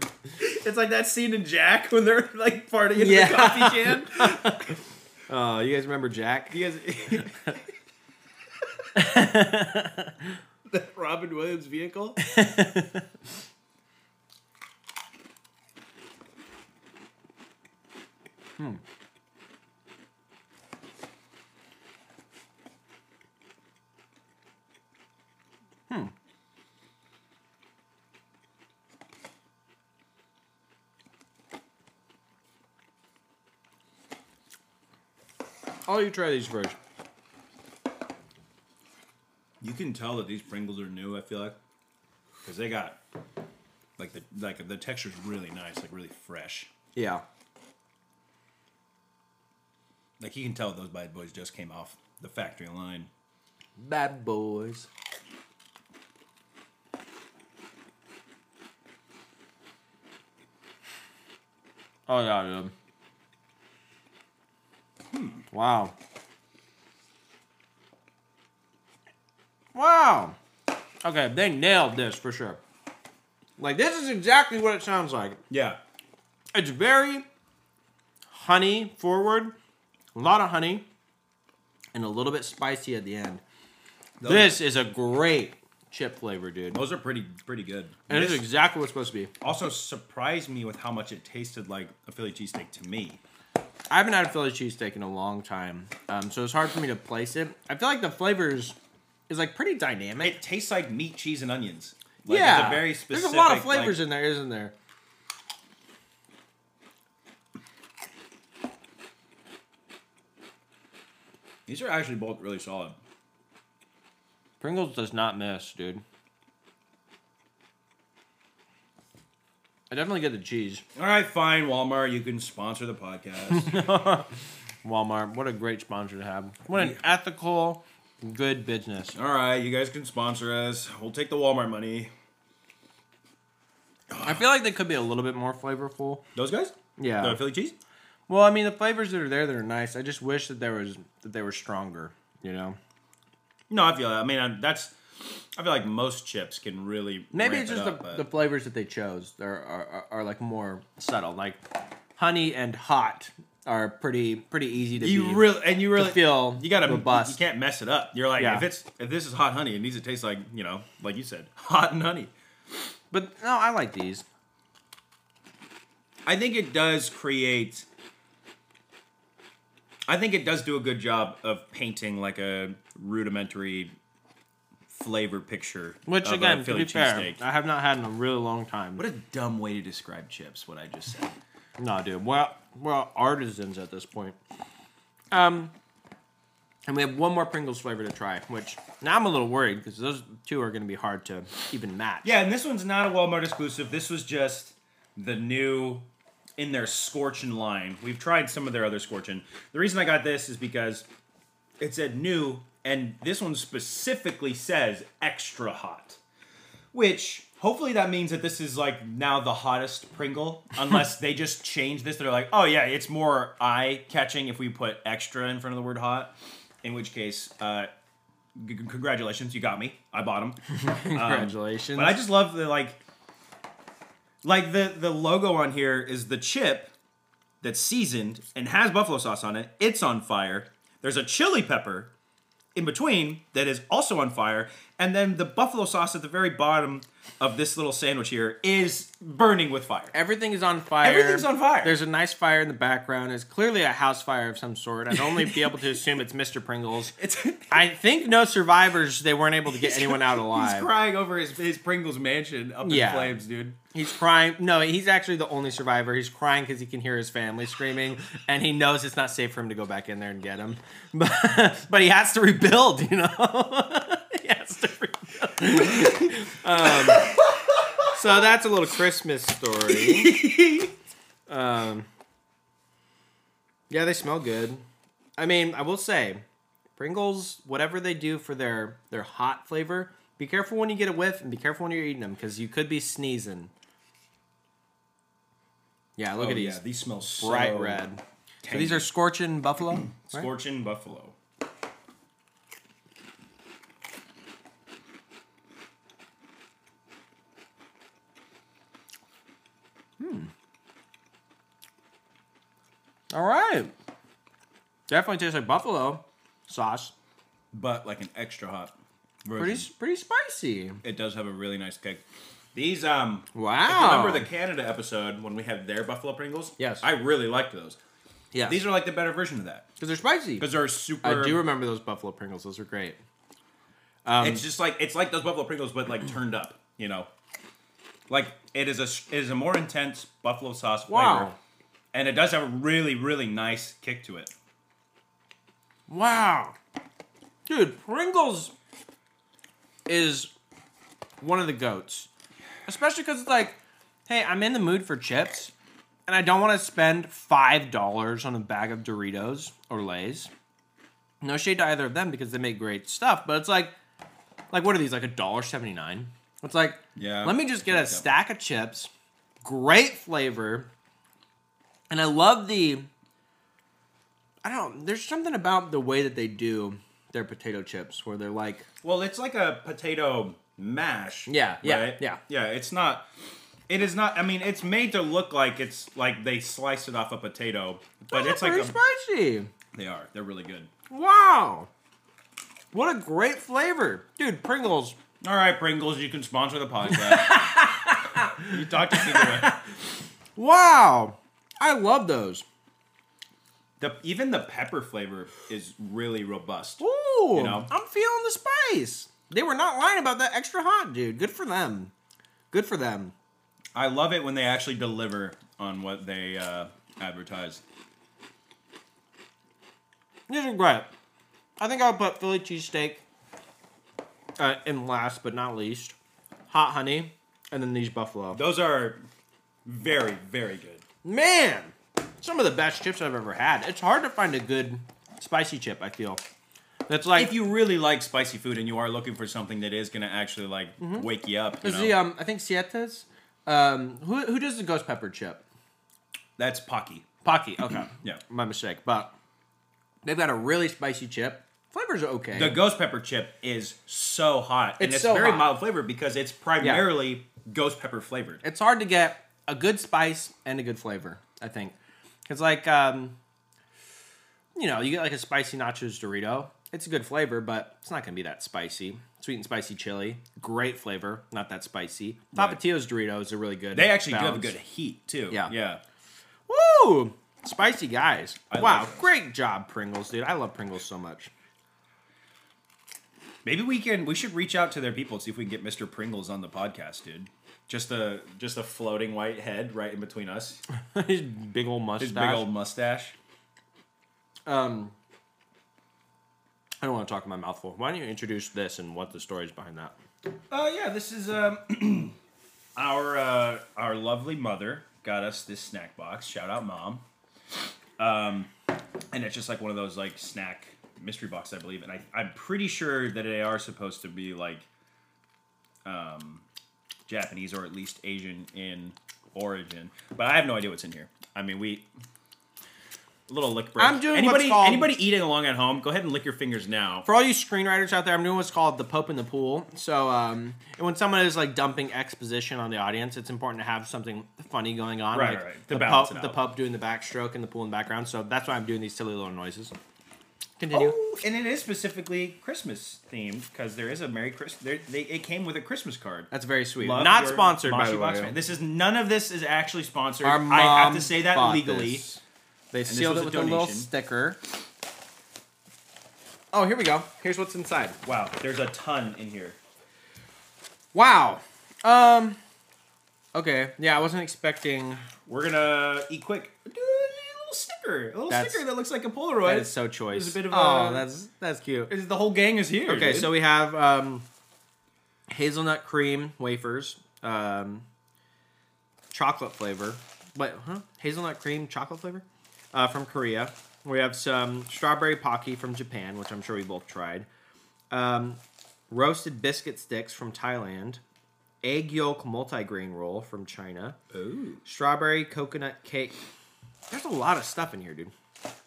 It's like that scene in Jack when they're like farting into Yeah. the coffee can. Oh, you guys remember Jack? You guys- the (laughs) (laughs) Robin Williams vehicle. Hmm. Hmm. I'll you try these first. You can tell that these Pringles are new. I feel like because they got like the like the texture's really nice, like really fresh. Yeah. Like you can tell those bad boys just came off the factory line. Bad boys. Oh yeah, dude. Wow. Wow. Okay, they nailed this for sure. Like this is exactly what it sounds like. Yeah, It's very honey forward, a lot of honey, and a little bit spicy at the end. Those- This is a great chip flavor, dude. those are pretty pretty good. And This it's exactly what's supposed to be. also surprised me with how much it tasted like a Philly cheesesteak to me. I haven't had a Philly cheesesteak in a long time, um, so it's hard for me to place it. I feel like the flavors is like pretty dynamic. It tastes like meat, cheese, and onions. Like, yeah, it's a very specific. There's a lot of like- flavors in there, isn't there? These are actually both really solid. Pringles does not miss, dude. I definitely get the cheese. All right, fine, Walmart. You can sponsor the podcast. (laughs) Walmart, what a great sponsor to have. What an ethical, good business. All right, you guys can sponsor us. We'll take the Walmart money. I feel like they could be a little bit more flavorful. Those guys? Yeah. The Philly cheese? Well, I mean, the flavors that are there that are nice. I just wish that there was that they were stronger. You know, No, I feel that. I mean, I- that's. I feel like most chips can really. maybe it's just it up, the, the flavors that they chose are, are, are, are like more subtle. Like honey and hot are pretty pretty easy to you be, really and you really feel you gotta robust. you can't mess it up. You're like Yeah. if it's if this is hot honey, it needs to taste like you know like you said (laughs) hot and honey. But no, I like these. I think it does create. I think it does do a good job of painting like a rudimentary flavor picture. Which of again, a to be fair, cheesesteak. I have not had in a really long time. What a dumb way to describe chips. What I just said. No, dude. We're we're artisans at this point. Um, and we have one more Pringles flavor to try, which now I'm a little worried because those two are going to be hard to even match. Yeah, and this one's not a Walmart exclusive. This was just the new in their Scorchin line. We've tried some of their other Scorchin. The reason I got this is because it said new, and this one specifically says extra hot. Which hopefully that means that this is like now the hottest Pringle, (laughs) unless they just change this. They're like, oh yeah, it's more eye catching if we put extra in front of the word hot. In which case, uh, c- congratulations, you got me. I bought them. (laughs) Congratulations. But I just love the like, like the the logo on here is the chip that's seasoned and has buffalo sauce on it. It's on fire. There's a chili pepper, in between that is also on fire, and then the buffalo sauce at the very bottom of this little sandwich here is burning with fire. Everything is on fire. Everything's on fire. There's a nice fire in the background. It's clearly a house fire of some sort. I'd only be able to assume it's Mr. Pringles. (laughs) It's I think no survivors. They weren't able to get anyone out alive. He's crying over his, his Pringles mansion up Yeah. in flames, dude. He's crying. No, he's actually the only survivor. He's crying because he can hear his family screaming, and he knows it's not safe for him to go back in there and get him. (laughs) But but he has to rebuild. You know, (laughs) he has to rebuild. um, so that's a little Christmas story. Um, yeah, they smell good. I mean, I will say, Pringles, whatever they do for their their hot flavor, be careful when you get a whiff, and be careful when you're eating them because you could be sneezing. Yeah, look Oh, at these yeah, these smell bright so red. So these are scorching buffalo. (clears throat) right? Scorching buffalo. All right. Definitely tastes like buffalo sauce. but like an extra hot version. Pretty pretty spicy. It does have a really nice kick. These um Wow. remember the Canada episode when we had their buffalo Pringles? Yes. I really liked those. Yeah, These are like the better version of that because they're spicy. because they're super. I do remember those buffalo Pringles. Those are great. Um, it's just like it's like those buffalo Pringles, but like turned up. You know, like it is a it is a more intense buffalo sauce flavor, Wow. And it does have a really really nice kick to it. Wow. Dude, Pringles is one of the goats. Especially because it's like, hey, I'm in the mood for chips, and I don't want to spend $5 on a bag of Doritos or Lay's. No shade to either of them because they make great stuff, but it's like, like what are these, like a dollar seventy nine? It's like, Yeah, let me just get a stack of chips, great flavor, and I love the I don't. There's something about the way that they do their potato chips, where they're like, Well, it's like a potato mash. Yeah, yeah, right? yeah. yeah. It's not. It is not. I mean, it's made to look like it's like they sliced it off a potato, but "Those it's like a, spicy. they are. They're really good. Wow, what a great flavor, dude. Pringles. All right, Pringles, you can sponsor the podcast. (laughs) you talked to it. Wow, I love those. The even the pepper flavor is really robust. Ooh, You know? I'm feeling the spice. They were not lying about that extra hot, dude. Good for them. Good for them. I love it when they actually deliver on what they uh, advertise. These are great. I think I'll put Philly cheesesteak uh, in last but not least. Hot honey, and then these buffalo. Those are very, very good. Man, some of the best chips I've ever had. It's hard to find a good spicy chip. I feel that's like if you really like spicy food and you are looking for something that is going to actually like wake you up, you is know, the um I think Sietas. Um, who who does the ghost pepper chip? that's Paqui. Paqui. Okay, (clears throat) Yeah. my mistake. But they've got a really spicy chip. Flavors are okay. The ghost pepper chip is so hot, it's and It's so very hot. mild flavor because it's primarily ghost pepper flavored. it's hard to get a good spice and a good flavor. I think it's like um, you know, you get like a spicy nachos Dorito. It's a good flavor, but it's not gonna be that spicy. Sweet and spicy chili, great flavor, not that spicy. Right. Tapatio's Doritos are really good. They actually do have a good heat too. Yeah. yeah. Woo! Spicy guys. I wow, great job, Pringles, dude. I love Pringles so much. Maybe we can. We should reach out to their people and see if we can get Mr. Pringles on the podcast, dude. Just a just a floating white head right in between us. (laughs) His big old mustache. His big old mustache. Um, I don't want to talk in my mouth full. Why don't you introduce this and what the story is behind that? Uh, yeah, this is um, (clears throat) our uh, our lovely mother got us this snack box. Shout out, mom. Um, and it's just like one of those like snack mystery boxes, I believe. And I, I'm pretty sure that they are supposed to be like um, Japanese or at least Asian in origin. But I have no idea what's in here. I mean, we. A little lick break. I'm doing what's anybody. called- Anybody eating along at home? Go ahead and lick your fingers now. For all you screenwriters out there, I'm doing what's called the Pope in the pool. So, um, and when someone is like dumping exposition on the audience, it's important to have something funny going on, Right, like right, to the balance Pope, it the out. Pope doing the backstroke and the pool in the background. So that's why I'm doing these silly little noises. Continue. Oh, and it is specifically Christmas themed because there is a Merry Christmas. They, it came with a Christmas card. That's very sweet. Love Not your sponsored by the way. fan. This is none of this is actually sponsored. Our I have to say that bought legally. this. They this sealed was it a with a little donation. sticker. Oh, here we go. Here's what's inside. Wow, there's a ton in here. Wow. Um. Okay. Yeah, I wasn't expecting. We're gonna eat quick. Little sticker, a little That's- sticker that looks like a Polaroid. That is so choice. There's a bit of oh, a- that's that's cute. It's- the whole gang is here. Okay, dude. so we have um, hazelnut cream wafers, um, chocolate flavor. Wait, huh? Hazelnut cream chocolate flavor uh, from Korea. We have some strawberry pocky from Japan, which I'm sure we both tried. Um, roasted biscuit sticks from Thailand. Egg yolk multigrain roll from China. Ooh. Strawberry coconut cake. There's a lot of stuff in here, dude.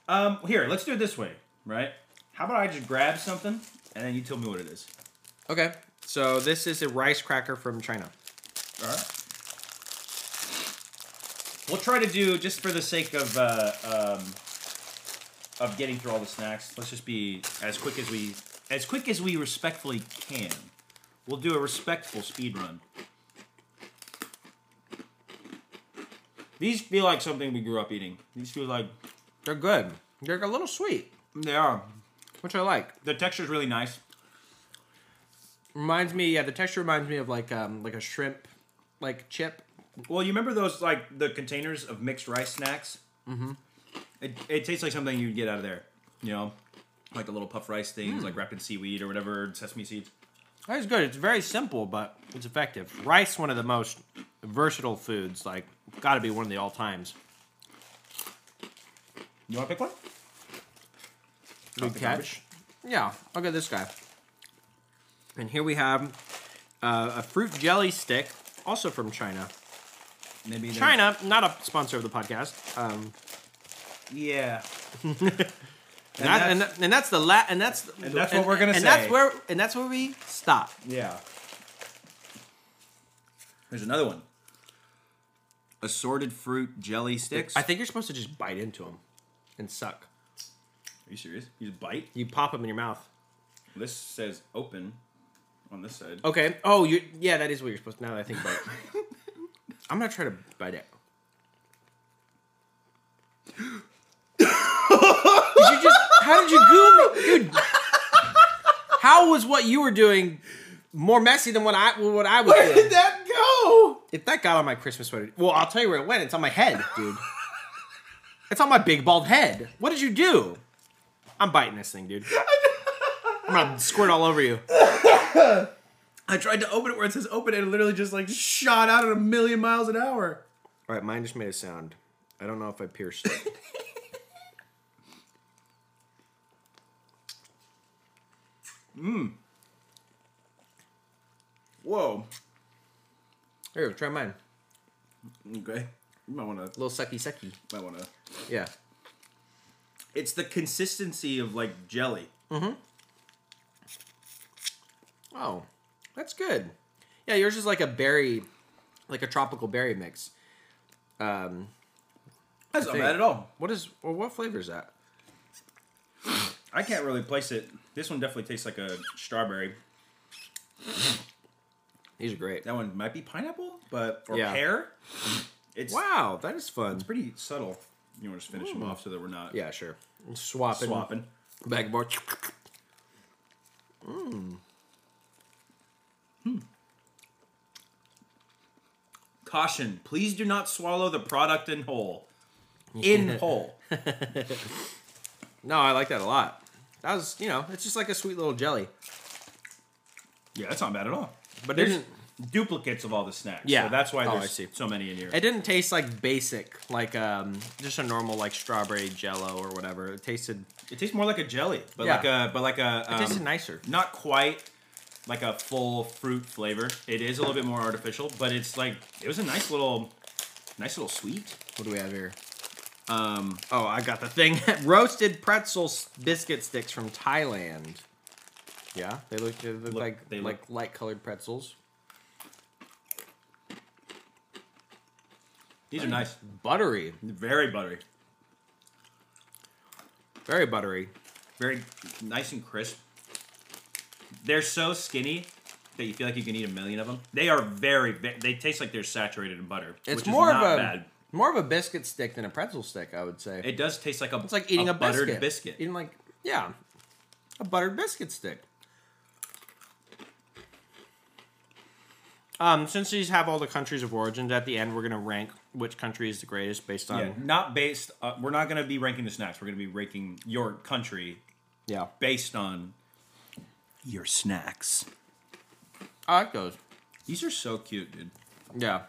Um, here, let's do it this way, right? How about I just grab something and then you tell me what it is? Okay, so this is a rice cracker from China. All right. We'll try to do just for the sake of uh, um, of getting through all the snacks. Let's just be as quick as we as quick as we respectfully can. We'll do a respectful speed run. These feel like something we grew up eating. These feel like They're good. They're a little sweet, they are. which I like. The texture's really nice. Reminds me, yeah, the texture reminds me of like um like a shrimp, like chip. Well, you remember those like the containers of mixed rice snacks? Mm-hmm. It, it tastes like something you'd get out of there. You know, like the little puff rice things, like wrapped in seaweed or whatever, sesame seeds. That is good. It's very simple, but it's effective. Rice, one of the most versatile foods. Like, got to be one of the all times. You want to pick one? Good the catch. Yeah, I'll get this guy. And here we have uh, a fruit jelly stick, also from China. Maybe they're- China, not a sponsor of the podcast. Um, Yeah. (laughs) and, that, and, that- and that's the la- and that's And that's what we're gonna and say. that's where and that's where we stop. Yeah. There's another one. Assorted fruit jelly sticks. I think you're supposed to just bite into them and suck. Are you serious? You just bite. You pop them in your mouth. This says open on this side. Okay. Oh, you yeah, that is what you're supposed to. Now that I think about it, (laughs) I'm gonna try to bite it. did you just? How did you goo me, dude? How was what you were doing more messy than what I what I was doing? Did that go? If that got on my Christmas sweater, well, I'll tell you where it went. It's on my head, dude. (laughs) it's on my big bald head. What did you do? I'm biting this thing, dude. I'm gonna squirt all over you. I tried to open it where it says open, and it literally just like shot out at a million miles an hour. All right, mine just made a sound. I don't know if I pierced it. Mmm. (laughs) Whoa. Here, try mine. Okay. You might want to. A little sucky sucky. Might want to. Yeah. It's the consistency of like jelly. Mm-hmm. Oh, that's good. Yeah, yours is like a berry, like a tropical berry mix. Um, That's not think- bad at all. what is? Well, what flavor is that? I can't really place it. This one definitely tastes like a strawberry. These are great. That one might be pineapple, but or Yeah. pear. It's Wow, that is fun. it's pretty subtle. You want to just finish them off so that we're not Yeah, sure. Swapping. swapping. Back and forth. Mm. Hmm. Caution: Please do not swallow the product in whole. In whole. (laughs) No, I like that a lot. That was, you know, it's just like a sweet little jelly. Yeah, that's not bad at all. But it There's duplicates of all the snacks. Yeah. so that's why Oh, I there's see. so many in here. it didn't taste like basic, like um, just a normal like strawberry jello or whatever. It tasted, It tastes more like a jelly, but Yeah. like a but like a it um, tasted nicer. not quite like a full fruit flavor. It is a little bit more artificial, but it's like it was a nice little nice little sweet. What do we have here? Um Oh, I got the thing. (laughs) Roasted pretzel biscuit sticks from Thailand. Yeah, they look, they look, Look- like they like look- light colored pretzels. these are nice. Buttery, Very buttery. very buttery. Very nice and crisp. They're so skinny that you feel like you can eat a million of them. They are very, ve- they taste like they're saturated in butter. It's more of a bad. more of a biscuit stick than a pretzel stick, I would say. It does taste like a it's like eating a, buttered biscuit. biscuit. Eating like yeah, a buttered biscuit stick. Um, since these have all the countries of origins at the end, we're gonna rank which country is the greatest based on Yeah, not based. Uh, we're not going to be ranking the snacks. We're going to be ranking your country yeah. based on your snacks. I like those. These are so cute, dude. Yeah.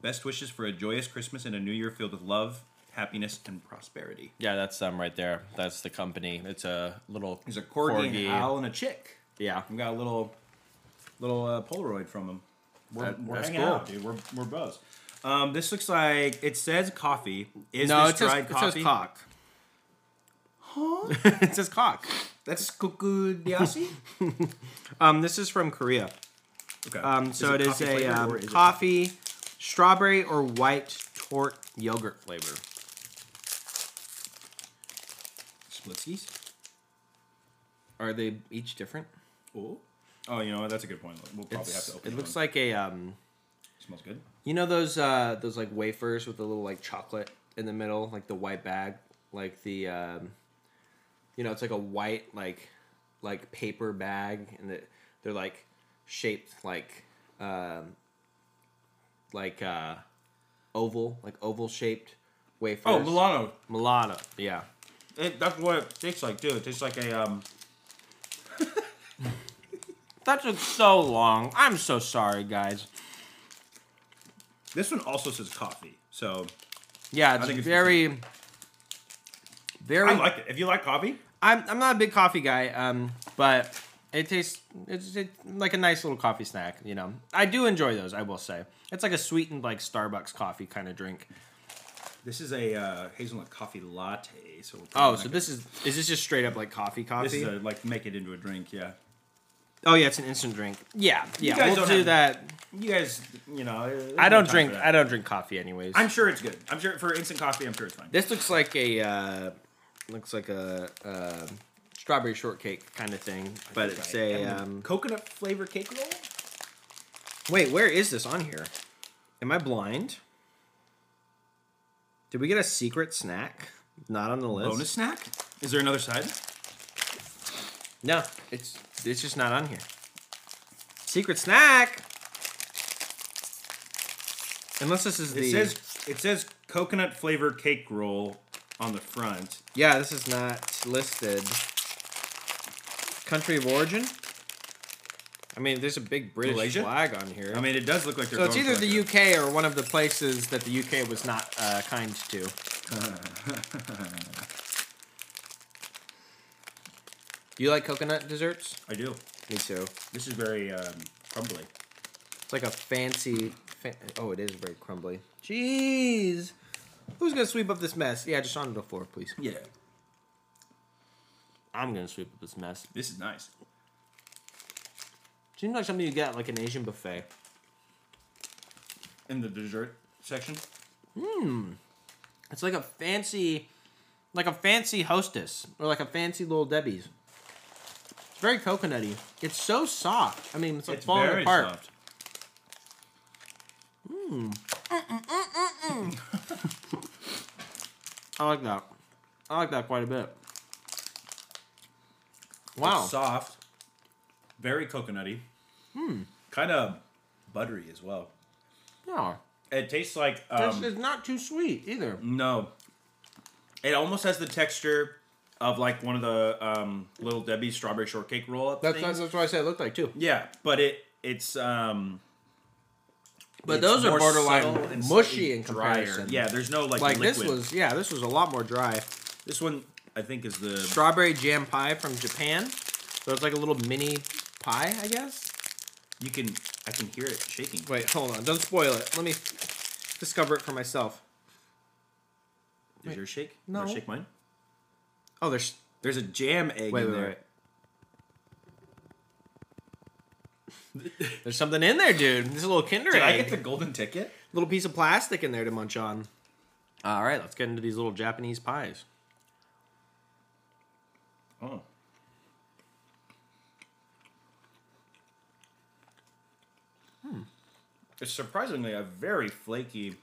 Best wishes for a joyous Christmas and a new year filled with love, happiness, and prosperity. Yeah, that's them right there. That's the company. It's a little. There's a corgi, Corgi. an owl, and a chick. Yeah. We got a little, little uh, Polaroid from them. We're, That- we're hanging cool. out, dude. We're we're bros. Um, this looks like it says coffee. Is no, this it says, dried it coffee? says cock. Huh? (laughs) it says cock. That's Couque D'asse. (laughs) Um, this is from Korea. Okay. Um, so it it is a um, is it coffee, strawberry or white tort yogurt flavor. Splitskies. Are they each different? Oh. Oh, you know what? That's a good point. We'll probably have to open it looks one. like a um, smells good. you know those uh those like wafers with the little like chocolate in the middle, like the white bag, like the um, you know, it's like a white like like paper bag, and it, they're like shaped like um like uh oval, like oval shaped wafers. Oh, Milano. Milano, yeah. It, that's what it tastes like too. It tastes like a um. That took so long. I'm so sorry, guys. This one also says coffee, so Yeah, it's think it's very, very. I like it. If you like coffee, I'm I'm not a big coffee guy, um, but it tastes it's it, like a nice little coffee snack. You know, I do enjoy those. I will say it's like a sweetened like Starbucks coffee kind of drink. this is a uh, hazelnut coffee latte. So Oh, so this is is this just straight up like coffee coffee? this is a, like make it into a drink. Yeah, oh yeah, it's an instant drink. Yeah, yeah, guys we'll don't do have- that. you guys, you know, there's I no don't time drink. for that. I don't drink coffee anyways. I'm sure it's good. I'm sure for instant coffee, I'm sure it's fine. This looks like a uh, looks like a uh, strawberry shortcake kind of thing, but it's a um, coconut flavor cake roll. wait. Where is this on here? Am I blind? Did we get a secret snack? Not on the list. Bonus snack. Is there another side? No, it's it's just not on here. Secret snack. Unless this is It the says it says coconut flavor cake roll on the front. yeah. This is not listed. Country of origin. I mean, there's a big British Malaysia? flag on here. I mean, it does look like they're. So it's either the like a- UK or one of the places that the UK was not uh, kind to. (laughs) Do you like coconut desserts? I do. Me too. This is very um, crumbly. It's like a fancy. Fa- oh, it is very crumbly. Jeez. Who's gonna sweep up this mess? Yeah, just on the floor, please. Yeah. I'm gonna sweep up this mess. This is nice. Seems like something you get at, like an Asian buffet. In the dessert section. Mmm. It's like a fancy, like a fancy hostess or like a fancy Little Debbie's. Very coconutty. It's so soft. I mean, it's like It's falling very apart. soft. (laughs) I like that. I like that quite a bit. Wow. It's soft. Very coconutty. Hmm. Kind of buttery as well. Yeah. It tastes like It's, um, it's not too sweet either. no. It almost has the texture of like one of the um, Little Debbie strawberry shortcake roll up That's, that's, that's what I said it looked like too. Yeah, but it it's um But it's those are borderline and mushy in drier. comparison. Yeah, there's no like, Like liquid. this was, yeah, this was a lot more dry. This one I think is the Strawberry jam pie from Japan. So it's like a little mini pie, I guess. you can I can hear it shaking. Wait, hold on. Don't spoil it. Let me discover it for myself. Did yours shake? No. Or shake mine? Oh, there's. There's a jam egg Wait, in wait, there. wait. There's something in there, dude. There's a little Kinder Did I get the golden ticket? little piece of plastic in there to munch on. All right, let's get into these little Japanese pies. Oh. Hmm. It's surprisingly a very flaky.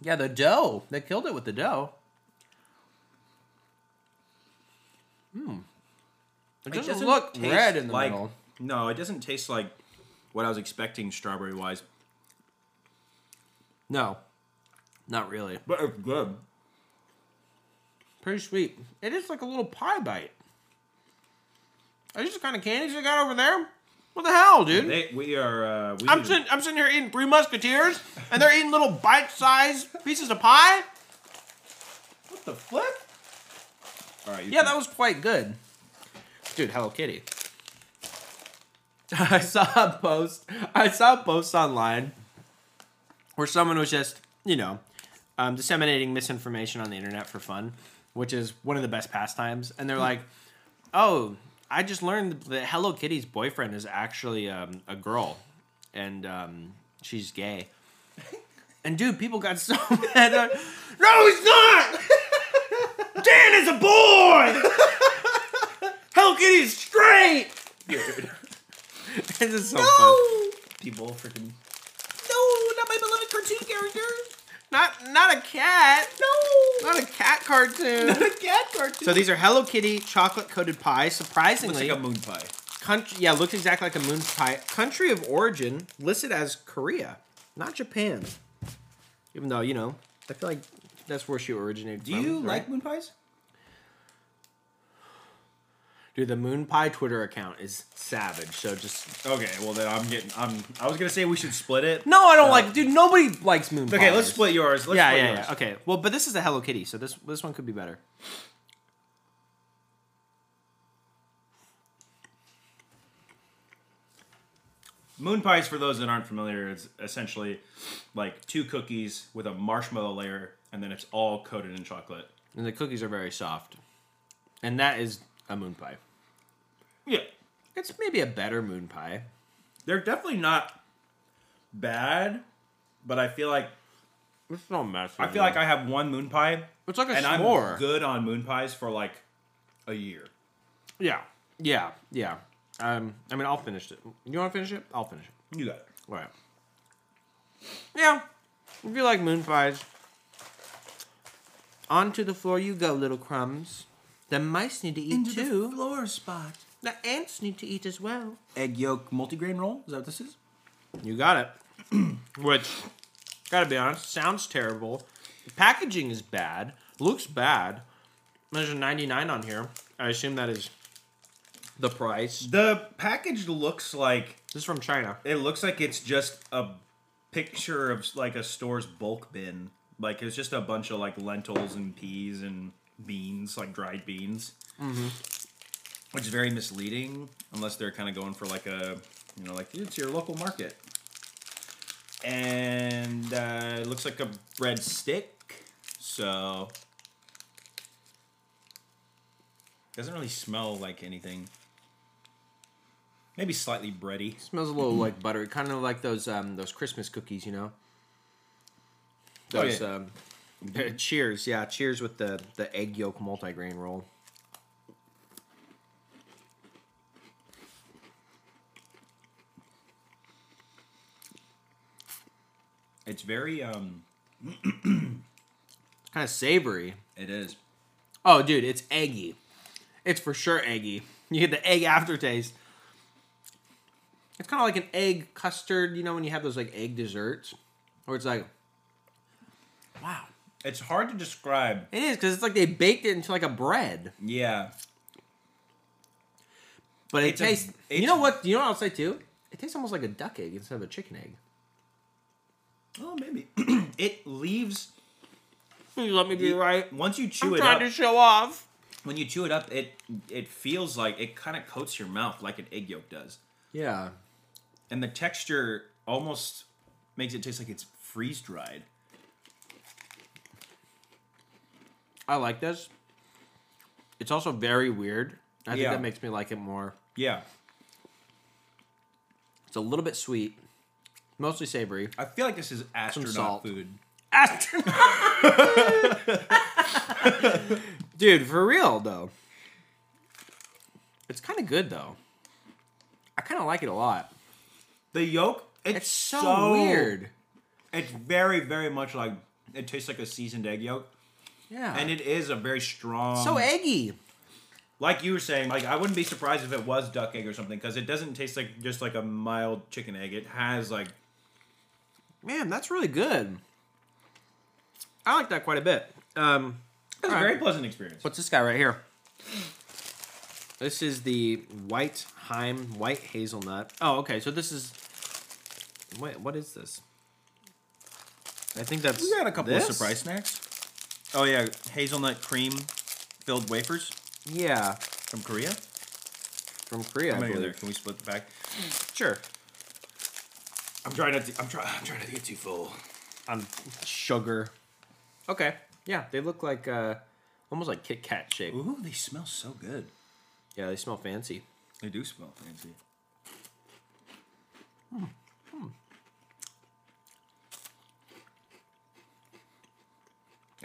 Yeah, the dough. They killed it with the dough. Hmm. It doesn't, doesn't look red in the like- middle. No, it doesn't taste like what I was expecting strawberry wise, No, not really. but it's good. Pretty sweet. It is like a little pie bite. Are these the kind of candies they got over there? What the hell, dude? They, we are. Uh, we I'm sitting, I'm sitting here eating Three Musketeers, and they're eating little bite-sized pieces of pie. What the flip? Right. Yeah, can- that was quite good. Dude, Hello Kitty. (laughs) I saw a post. I saw a post online where someone was just, you know, um, disseminating misinformation on the internet for fun, which is one of the best pastimes. And they're like, "Oh, I just learned that Hello Kitty's boyfriend is actually um, a girl, and um, she's gay." (laughs) And dude, people got so (laughs) mad. No, he's not. Dan is a boy. Hello Kitty is straight. Dude. (laughs) This is so fun. People freaking. No, not my beloved cartoon character. Not not a cat. No. Not a cat cartoon. Not a cat cartoon. so these are Hello Kitty chocolate coated pies. Surprisingly, looks Surprisingly, like a moon pie. country yeah, looks exactly like a moon pie. Country of origin listed as Korea, not Japan. Even though, you know, I feel like that's where she originated Do from. you right? like moon pies? Dude, the Moon Pie Twitter account is savage. So just Okay, well then I'm getting. I'm. I was gonna say we should split it. No, I don't Uh, like dude, nobody likes Moon. Okay, let's split yours. Let's yeah, split yeah, yours. yeah. Okay. Well, but this is a Hello Kitty, so this this one could be better. Moon pies, for those that aren't familiar, is essentially like two cookies with a marshmallow layer, and then it's all coated in chocolate. And the cookies are very soft. And that is a moon pie. Yeah, It's maybe a better moon pie. they're definitely not bad, but I feel like It's not massive. I feel like I have one moon pie, It's like a and s'more. I'm good on moon pies for like a year. Yeah. Yeah. Yeah. Um, I mean, I'll finish it. You want to finish it? I'll finish it. You got it. All right. Yeah. If you like moon pies, onto the floor you go, little crumbs. The mice need to eat too. The floor spot. The ants need to eat as well. Egg yolk multigrain roll. Is that what this is? You got it. (clears throat) Which, gotta be honest, sounds terrible. The packaging is bad. Looks bad. There's a 99 on here. I assume that is the price. The package looks like This is from China. it looks like it's just a picture of like a store's bulk bin. Like it's just a bunch of like lentils and peas and beans, like dried beans. Mm-hmm. Which is very misleading unless they're kind of going for like a, you know, like it's your local market. And uh, it looks like a bread stick, so doesn't really smell like anything. Maybe slightly bready. smells a little like butter, kind of like those um those Christmas cookies, you know. Oh, yeah. um, cheers, yeah, cheers with the the egg yolk multigrain roll. It's very um (clears throat) Kind of savory. it is. Oh, dude, it's eggy. It's for sure eggy. You get the egg aftertaste. It's kind of like an egg custard, you know, when you have those like egg desserts, where it's like, wow, It's hard to describe. it is because it's like they baked it into like a bread, Yeah. but it It's a- tastes. you know what? You know what I'll say too? It tastes almost like a duck egg instead of a chicken egg. Oh, maybe. (clears throat) it leaves You let me be right. once you chew I'm it trying up. to show off. When you chew it up, it it feels like it kind of coats your mouth like an egg yolk does, Yeah. and the texture almost makes it taste like it's freeze dried. I like this. It's also very weird. I think Yeah. that makes me like it more. Yeah. It's a little bit sweet, mostly savory. I feel like this is astronaut salt. food. (laughs) Dude, for real though. It's kind of good though. I kind of like it a lot. The yolk, it's, It's so, weird. It's very, very much like it tastes like a seasoned egg yolk, Yeah. and it is a very strong. so eggy. like you were saying, like I wouldn't be surprised if it was duck egg or something because it doesn't taste like just like a mild chicken egg. It has like Man, that's really good. I like that quite a bit. Um, it's a right. very pleasant experience. what's this guy right here? This is the white Heim white hazelnut. Oh, okay. So this is. Wait, what is this? I think that's. We got a couple this? of surprise snacks. Oh yeah, hazelnut cream filled wafers Yeah, from Korea. from Korea. How I many are there? believe. Can we split the bag? Sure. I'm trying not to. I'm trying. I'm trying not to get too full. On sugar. Okay. Yeah, they look like uh, almost like Kit Kat shape. Ooh, they smell so good. Yeah, they smell fancy. They do smell fancy.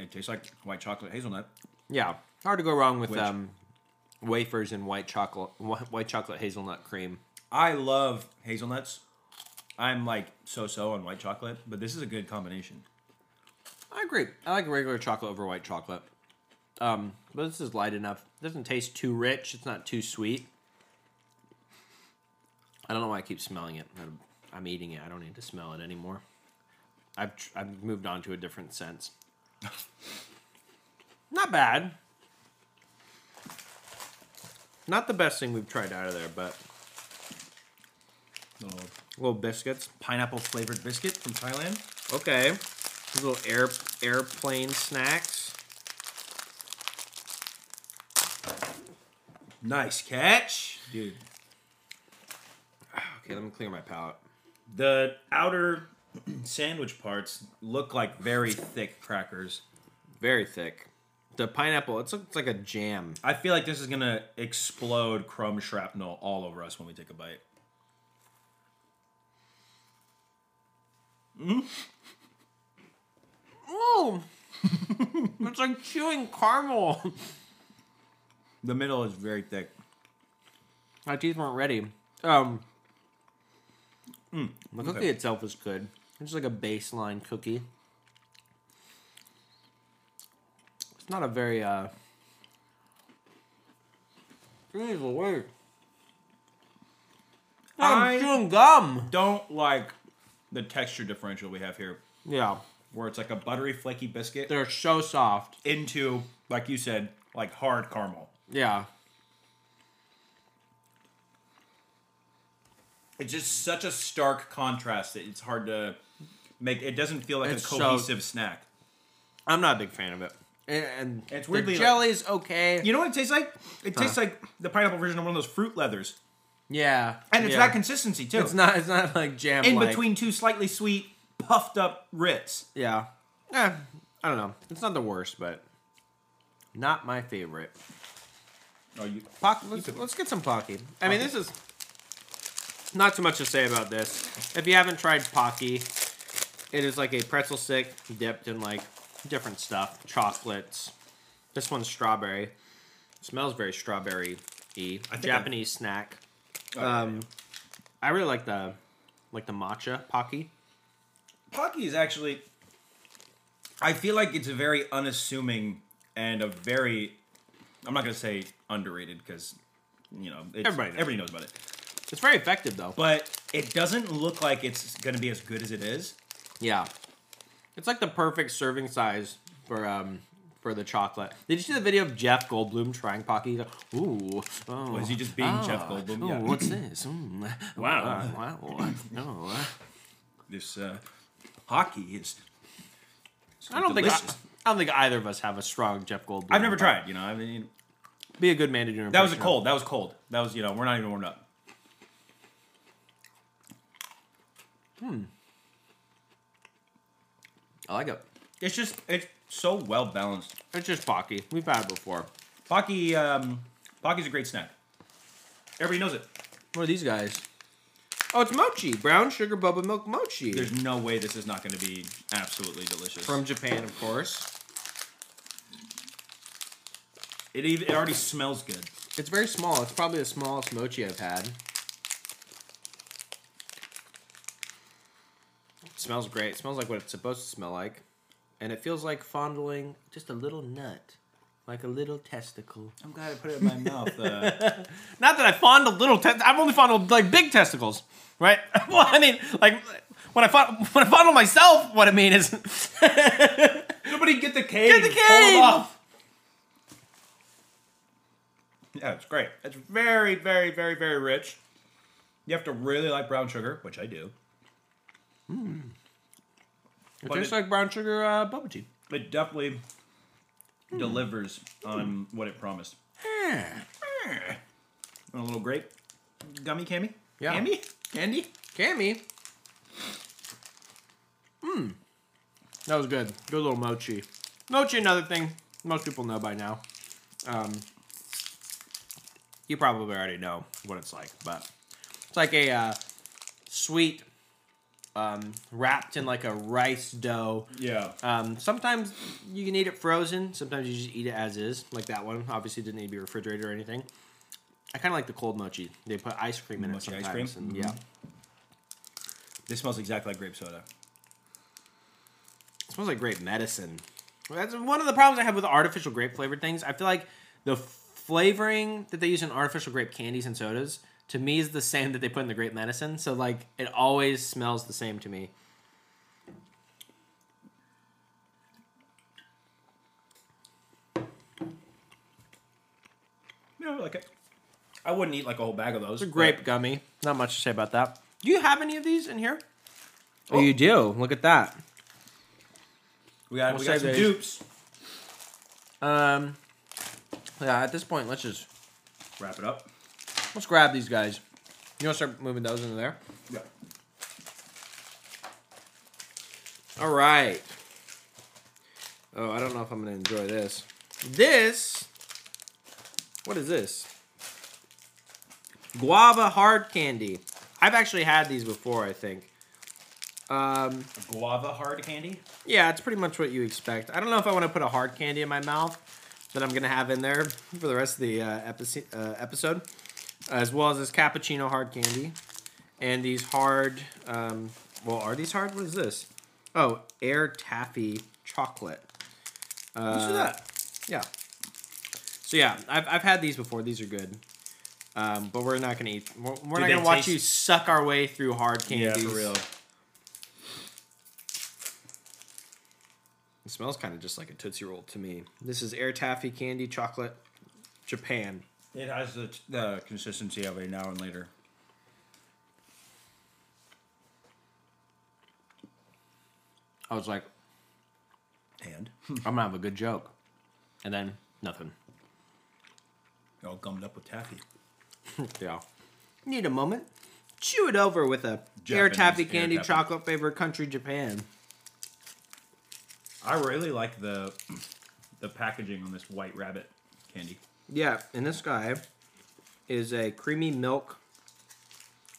It tastes like white chocolate hazelnut. Yeah, hard to go wrong with Which- um, wafers and white chocolate, wh- white chocolate hazelnut cream. I love hazelnuts. I'm like so so on white chocolate, but this is a good combination. I agree. I like regular chocolate over white chocolate. Um, but this is light enough. It doesn't taste too rich. It's not too sweet. I don't know why I keep smelling it. I'm, I'm eating it. I don't need to smell it anymore. I've tr- I've moved on to a different sense. Not bad. Not the best thing we've tried out of there, but Little little biscuits. pineapple flavored biscuit from Thailand. Okay. These little air airplane snacks. Nice catch, dude. (sighs) Okay, let me clear my palate. The outer sandwich parts look like very thick crackers. Very thick. The pineapple, it's, it's like a jam. I feel like this is gonna explode chrome shrapnel all over us when we take a bite. Oh, (laughs) it's like chewing caramel. The middle is very thick. My teeth weren't ready. Um, the cookie okay. itself is good. It's just like a baseline cookie. It's not a very uh. Jeez Louise. I- I'm chewing gum. Don't like the texture differential we have here, Yeah, where it's like a buttery, flaky biscuit they're so soft. into, like you said, like hard caramel. Yeah, It's just such a stark contrast that it's hard to make. It doesn't feel like It's a so- cohesive snack. I'm not a big fan of it. And, and It's the weirdly like- jelly's okay. You know what it tastes like? It tastes like the pineapple version of one of those fruit leathers, yeah, and it's yeah. that consistency too. It's not. It's not like jam. in between two slightly sweet, puffed up Ritz. Yeah. Eh, I don't know. It's not the worst, but not my favorite. Oh, you let's, let's get some Pocky. I mean, this is not too much to say about this. If you haven't tried Pocky, it is like a pretzel stick dipped in like different stuff, chocolates. This one's strawberry. smells very strawberry y. Think Japanese snack. Oh, Um, I really like the like the matcha Pocky. Pocky is actually. I feel like it's a very unassuming and a very. I'm not gonna say underrated because, you know, it's, Everybody knows. everybody knows about it. It's very effective though. But it doesn't look like it's gonna be as good as it is. Yeah. It's like the perfect serving size for um for the chocolate. Did you see the video of Jeff Goldblum trying Pocky? He's like, Ooh, oh, Was he just being Jeff Goldblum? Oh, Yeah. what's this? Mm, (laughs) Wow. wow, wow. No, uh, This uh, hockey is. I don't think I. I don't think either of us have a strong Jeff Goldblum. I've never tried. You know, I mean, Be a good man to do. that was a cold. That was cold. That was you know, we're not even warmed up. I like it. It's just it's so well balanced. It's just Pocky. We've had it before. Pocky, um, Pocky's a great snack. Everybody knows it. What are these guys? Oh, it's mochi. Brown sugar boba milk mochi. There's no way this is not going to be absolutely delicious. From Japan, of course. it, even, it already smells good. It's It's very small. It's probably the smallest mochi I've had. Smells great. It smells like what it's supposed to smell like. And it feels like fondling just a little nut. Like a little testicle. I'm glad I put it in my (laughs) mouth. Uh, Not that I fondled little test. I've only fondled like big testicles, right? (laughs) well, I mean, like when I fond- when I fondle myself, what I mean is (laughs) Nobody get the cage. Get the Pull 'em cage! off. Yeah, it's great. It's very, very, very, very rich. You have to really like brown sugar, which I do. It But tastes it- like brown sugar uh, bubble tea. It definitely delivers on what it promised. Hmm. A little grape gummy candy. Yeah. Candy? Candy? Cammy. Hmm. That was good. Good little mochi. Mochi, another thing most people know by now. Um, you probably already know what it's like, but it's like a uh, sweet, um, wrapped in like a rice dough. Yeah. Um, sometimes you can eat it frozen. Sometimes you just eat it as is, like that one. Obviously, didn't need to be refrigerated or anything. I kind of like the cold mochi. They put ice cream in it Mochi ice sometimes. cream? and yeah. This smells exactly like grape soda. It smells like grape medicine. That's one of the problems I have with artificial grape flavored things. I feel like the flavoring that they use in artificial grape candies and sodas to me is the same that they put in the grape medicine. So like it always smells the same to me. Yeah, I like it. I wouldn't eat like a whole bag of those. It's a grape gummy. Not much to say about that. Do you have any of these in here? Oh, you do. Look at that. We got, We'll we got some these. dupes. Um Yeah, at this point, let's just Wrap it up. Let's grab these guys. You want to start moving those into there? Yeah. All right. Oh, I don't know if I'm gonna enjoy this. This. What is this? Guava hard candy. I've actually had these before. I think. Um, Guava hard candy. yeah, it's pretty much what you expect. I don't know if I want to put a hard candy in my mouth that I'm gonna have in there for the rest of the uh, uh, episode, as well as this cappuccino hard candy, and these hard. Um, well, are these hard? What is this? Oh, air taffy chocolate. What's Uh, that? Yeah. So yeah, I've, I've had these before. These are good. Um, but we're not gonna eat. We're, we're not gonna watch taste- you suck our way through hard Yeah, for real. It smells kind of just like a Tootsie Roll to me. This is Air Taffy Candy Chocolate Japan. It has the, the consistency of a now and later. I was like, And (laughs) I'm gonna have a good joke. And then nothing. You're all gummed up with taffy. (laughs) Yeah. Need a moment. Chew it over with a Air Japanese Taffy Air Candy Taffy. Chocolate Favorite Country Japan. I really like the (clears throat) the packaging on this white rabbit candy. Yeah, and this guy is a creamy milk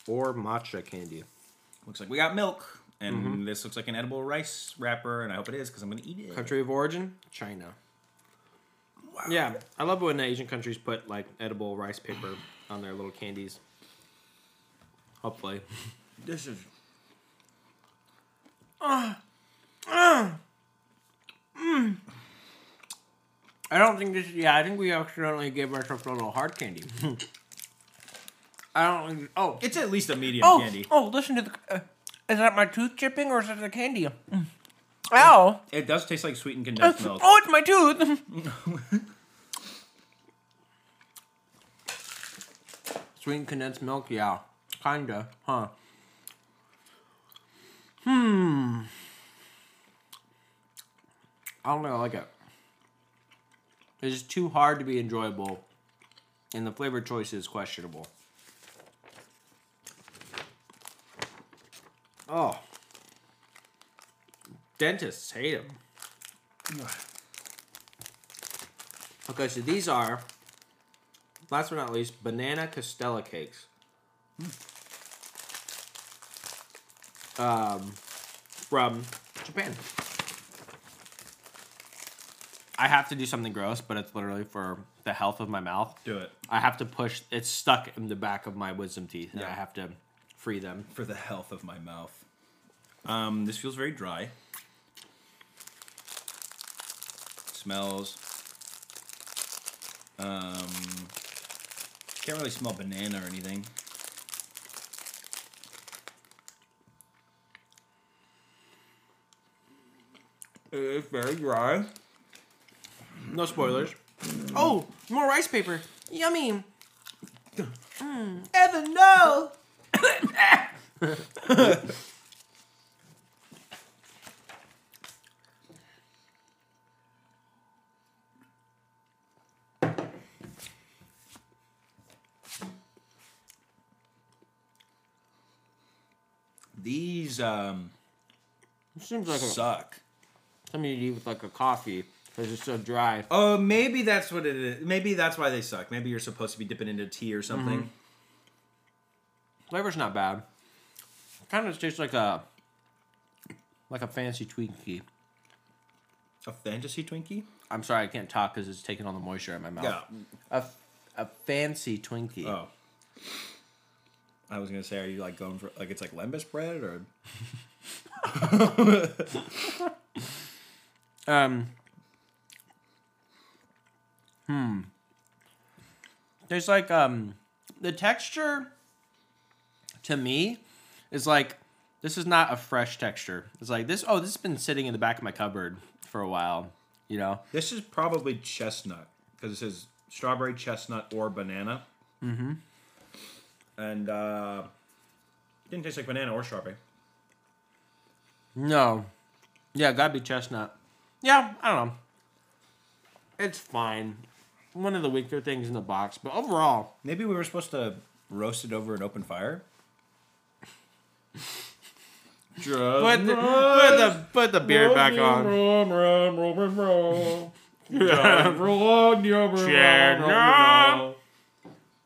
or matcha candy. Looks like we got milk, and mm-hmm. this looks like an edible rice wrapper, and I hope it is because I'm gonna eat it. Country of origin, China. Wow. Yeah, I love when Asian countries put like edible rice paper on their little candies. Hopefully. (laughs) This is ah, ah, mm. I don't think this. Yeah, I think we accidentally gave ourselves a little hard candy. (laughs) I don't. think- Oh, it's at least a medium oh, candy. oh! Listen to the. Uh, is that my tooth chipping or is it the candy? Mm. Ow! It does taste like sweetened condensed milk. Oh, it's my tooth. (laughs) Sweet condensed milk, yeah, kinda, huh? Hmm. I don't know. I like it. It's too hard to be enjoyable, and the flavor choice is questionable. Oh. Dentists hate them. (sighs) Okay, so these are, last but not least, banana castella cakes. Um, from Japan. I have to do something gross, but it's literally for the health of my mouth. Do it I have to push. It's stuck in the back of my wisdom teeth, and Yeah. I have to free them. for the health of my mouth. Um, this feels very dry. Smells. Um, can't really smell banana or anything. It's very dry. No spoilers. Oh, more rice paper. Yummy. Evan, no. These um, seems like a, suck. something you'd eat with like a coffee because it's so dry. Oh, maybe that's what it is. Maybe that's why they suck. Maybe you're supposed to be dipping into tea or something. Flavor's not bad. Kind of tastes like a like a fancy Twinkie. A fantasy Twinkie? I'm sorry, I can't talk because it's taking all the moisture in my mouth. Yeah. A, a fancy Twinkie. Oh. I was gonna say, are you like going for like it's like lembas bread or? (laughs) Um. Hmm. There's like um, the texture. To me, is like this is not a fresh texture. It's like this. Oh, this has been sitting in the back of my cupboard for a while. You know. This is probably chestnut because it says strawberry, chestnut, or banana. Mm-hmm. And uh, didn't taste like banana or strawberry. No. Yeah, gotta be chestnut. Yeah, I don't know. It's fine. One of the weaker things in the box, but overall, Maybe we were supposed to roast it over an open fire. Just put the, put the put the beard back on.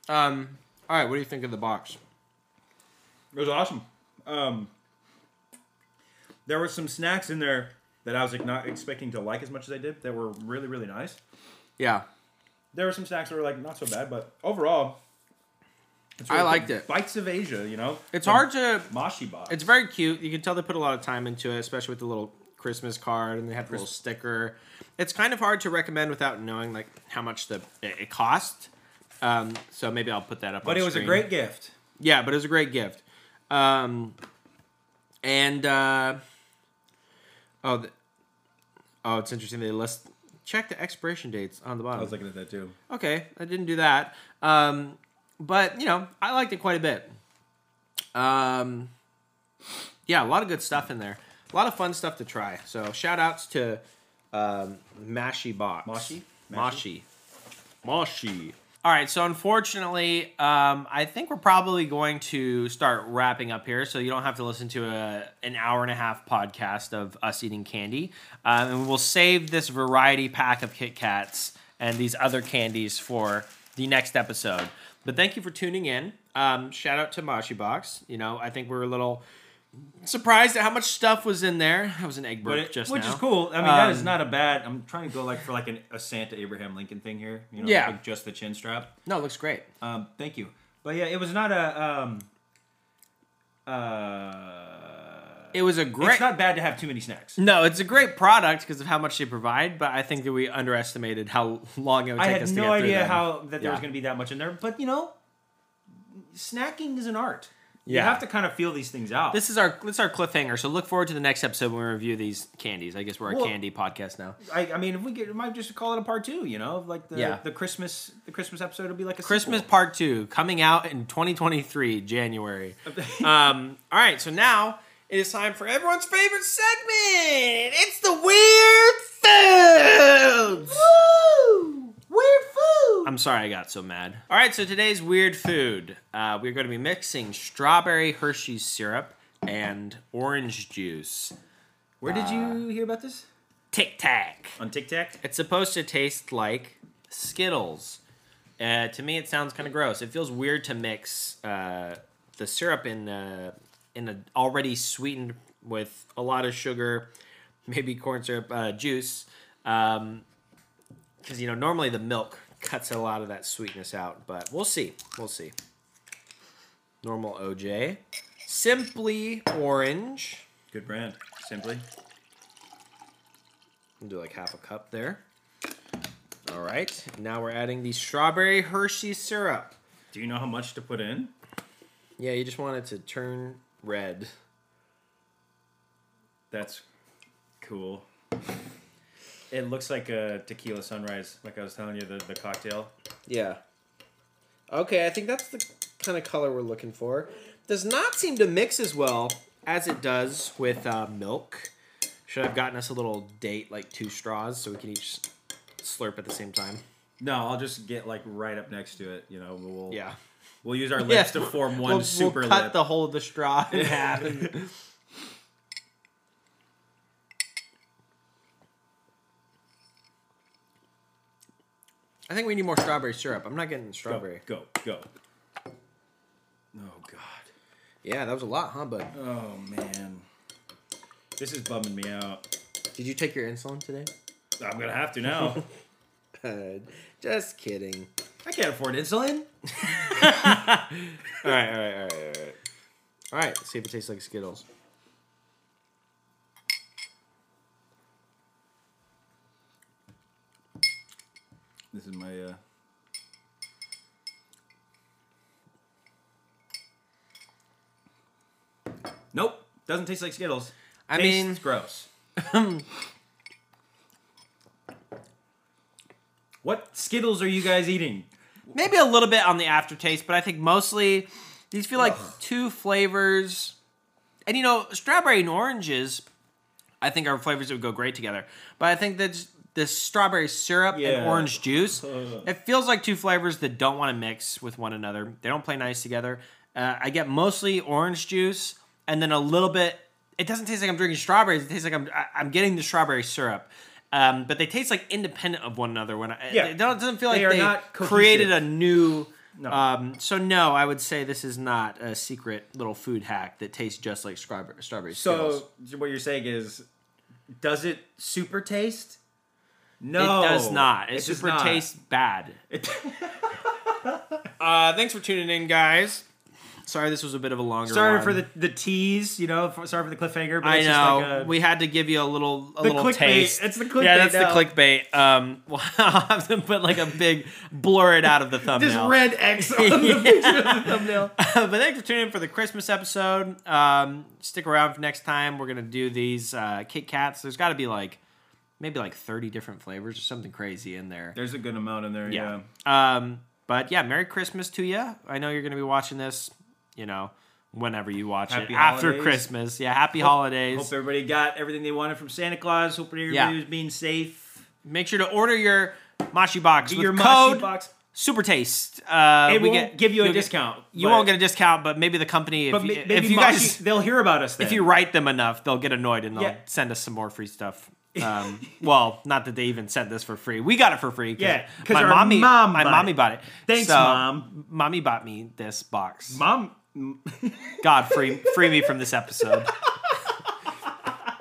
Um. All right. What do you think of the box? It was awesome. Um, there were some snacks in there that I was like not expecting to like as much as I did. That were really really nice. Yeah, There were some snacks that were like not so bad, but overall, it's I really liked good. it. Bites of Asia, you know. it's hard to. Mashi box. It's very cute. You can tell they put a lot of time into it, especially with the little Christmas card and they have a little sticker. It's kind of hard to recommend without knowing like how much the it cost. Um, so maybe I'll put that up. but it was a great gift. Yeah, but it was a great gift. Um, and uh, oh, the, oh, it's interesting. They list check the expiration dates on the bottom. I was looking at that too. okay, I didn't do that. Um, but you know, I liked it quite a bit. Um, yeah, a lot of good stuff in there. A lot of fun stuff to try. So shout outs to um, Mashi Box. Mashi? Mashi. Mashi. All right, so unfortunately, um, I think we're probably going to start wrapping up here, so you don't have to listen to a, an hour and a half podcast of us eating candy. Um, and we'll save this variety pack of Kit Kats and these other candies for the next episode. But thank you for tuning in. Um, shout out to Mashi Box. You know, I think we're a little surprised at how much stuff was in there. That was an egg burp it- just which now. is cool. I mean, that is Um, not a bad. I'm trying to go like for like an, a Santa Abraham Lincoln thing here. You know, Yeah. like just the chin strap. No, it looks great. Um, thank you. But yeah, it was not a. Um, uh, It was a great. It's not bad to have too many snacks. No, it's a great product because of how much they provide, but I think that we underestimated how long it would I take had us to no get through idea how that there was going to be that much in there. But you know, snacking is an art. You have to kind of feel these things out. This is our this is our cliffhanger. So look forward to the next episode when we review these candies. I guess we're a Well- candy podcast now. I, I mean, if we get, we might just call it a part two. You know, like the Yeah. the Christmas the Christmas episode will be like a Christmas sequel. Part Two coming out in 2023 January. (laughs) um, all right, so now it is time for everyone's favorite segment. It's the weird foods. Woo! I'm sorry I got so mad. All right, so today's weird food. Uh, we're going to be mixing strawberry Hershey's syrup and orange juice. Where did Uh, you hear about this? TikTok. On TikTok. It's supposed to taste like Skittles. Uh, to me, it sounds kind of gross. It feels weird to mix uh, the syrup in uh, in a already sweetened with a lot of sugar, maybe corn syrup uh, juice. Um, because you know normally the milk cuts a lot of that sweetness out, but we'll see. We'll see. Normal OJ, simply orange. Good brand. Simply. We'll do like half a cup there. All right, now we're adding the strawberry Hershey syrup. Do you know how much to put in? Yeah, you just want it to turn red. That's cool. It looks like a tequila sunrise, like I was telling you, the, the cocktail. Yeah. Okay, I think that's the kind of color we're looking for. Does not seem to mix as well as it does with uh, milk. Should have gotten us a little date, like two straws, so we can each slurp at the same time. No, I'll just get like right up next to it. You know, we'll Yeah. we'll use our (laughs) lips to form one we'll, super we'll cut lip. the whole of the straw in (laughs) half. I think we need more strawberry syrup. I'm not getting strawberry. Go, go, go. Oh god. Yeah, that was a lot, huh, bud? Oh man. This is bumming me out. Did you take your insulin today? I'm gonna have to now. (laughs) Uh, just kidding. I can't afford insulin. (laughs) All right, all right, all right, all right. All right, see if it tastes like Skittles. This is my uh Nope. Doesn't taste like Skittles. I Tastes mean- gross. (laughs) what Skittles are you guys eating? Maybe a little bit on the aftertaste, but I think mostly these feel like two flavors. And you know, strawberry and oranges, I think are flavors that would go great together. But I think that this strawberry syrup Yeah. and orange juice, it feels like two flavors that don't want to mix with one another. They don't play nice together. Uh, I get mostly orange juice and then a little bit. It doesn't taste like I'm drinking strawberries. It tastes like I'm I'm getting the strawberry syrup. Um, but they taste like independent of one another. When I, Yeah. it don't- doesn't feel like They they created a new. No. Um, so no, I would say this is not a secret little food hack that tastes just like strawberry, strawberry Skittles. So what you're saying is, does it super taste? No, it does not. It, does super not. tastes bad. It- (laughs) Uh, thanks for tuning in, guys. Sorry, this was a bit of a longer. sorry one. for the the tease, you know. For, sorry for the cliffhanger. But I it's know Just like a, we had to give you a little a little clickbait. taste. It's the clickbait. Yeah, that's now. the clickbait. Um, (laughs) we'll have to put like a big blur it out of the thumbnail. just red X on the Yeah. picture of the (laughs) thumbnail. but thanks for tuning in for the Christmas episode. Um, stick around for next time. We're gonna do these uh, Kit Kats. There's got to be like maybe like 30 different flavors or something crazy in there. There's a good amount in there. yeah. Yeah. Um, but yeah, Merry Christmas to you. I know you're gonna be watching this. You know, whenever you watch Happy it after. Christmas. Yeah, happy holidays. Hope everybody got everything they wanted from Santa Claus. Hope everybody Yeah. was being safe. Make sure to order your Mashi box Get with your code box. Super Taste. Uh, It we get- give you a you'll get- discount. you won't get a discount, but maybe the company, if, But you, maybe if you guys they'll hear about us. Then. if you write them enough, they'll get annoyed and they'll Yeah. send us some more free stuff. Um, well, not that they even sent this for free. We got it for free. 'cause Yeah, 'cause my mommy, mom my bought mommy it. bought it. Thanks, So, Mom. Mommy bought me this box. mom. God, free free me from this episode. (laughs)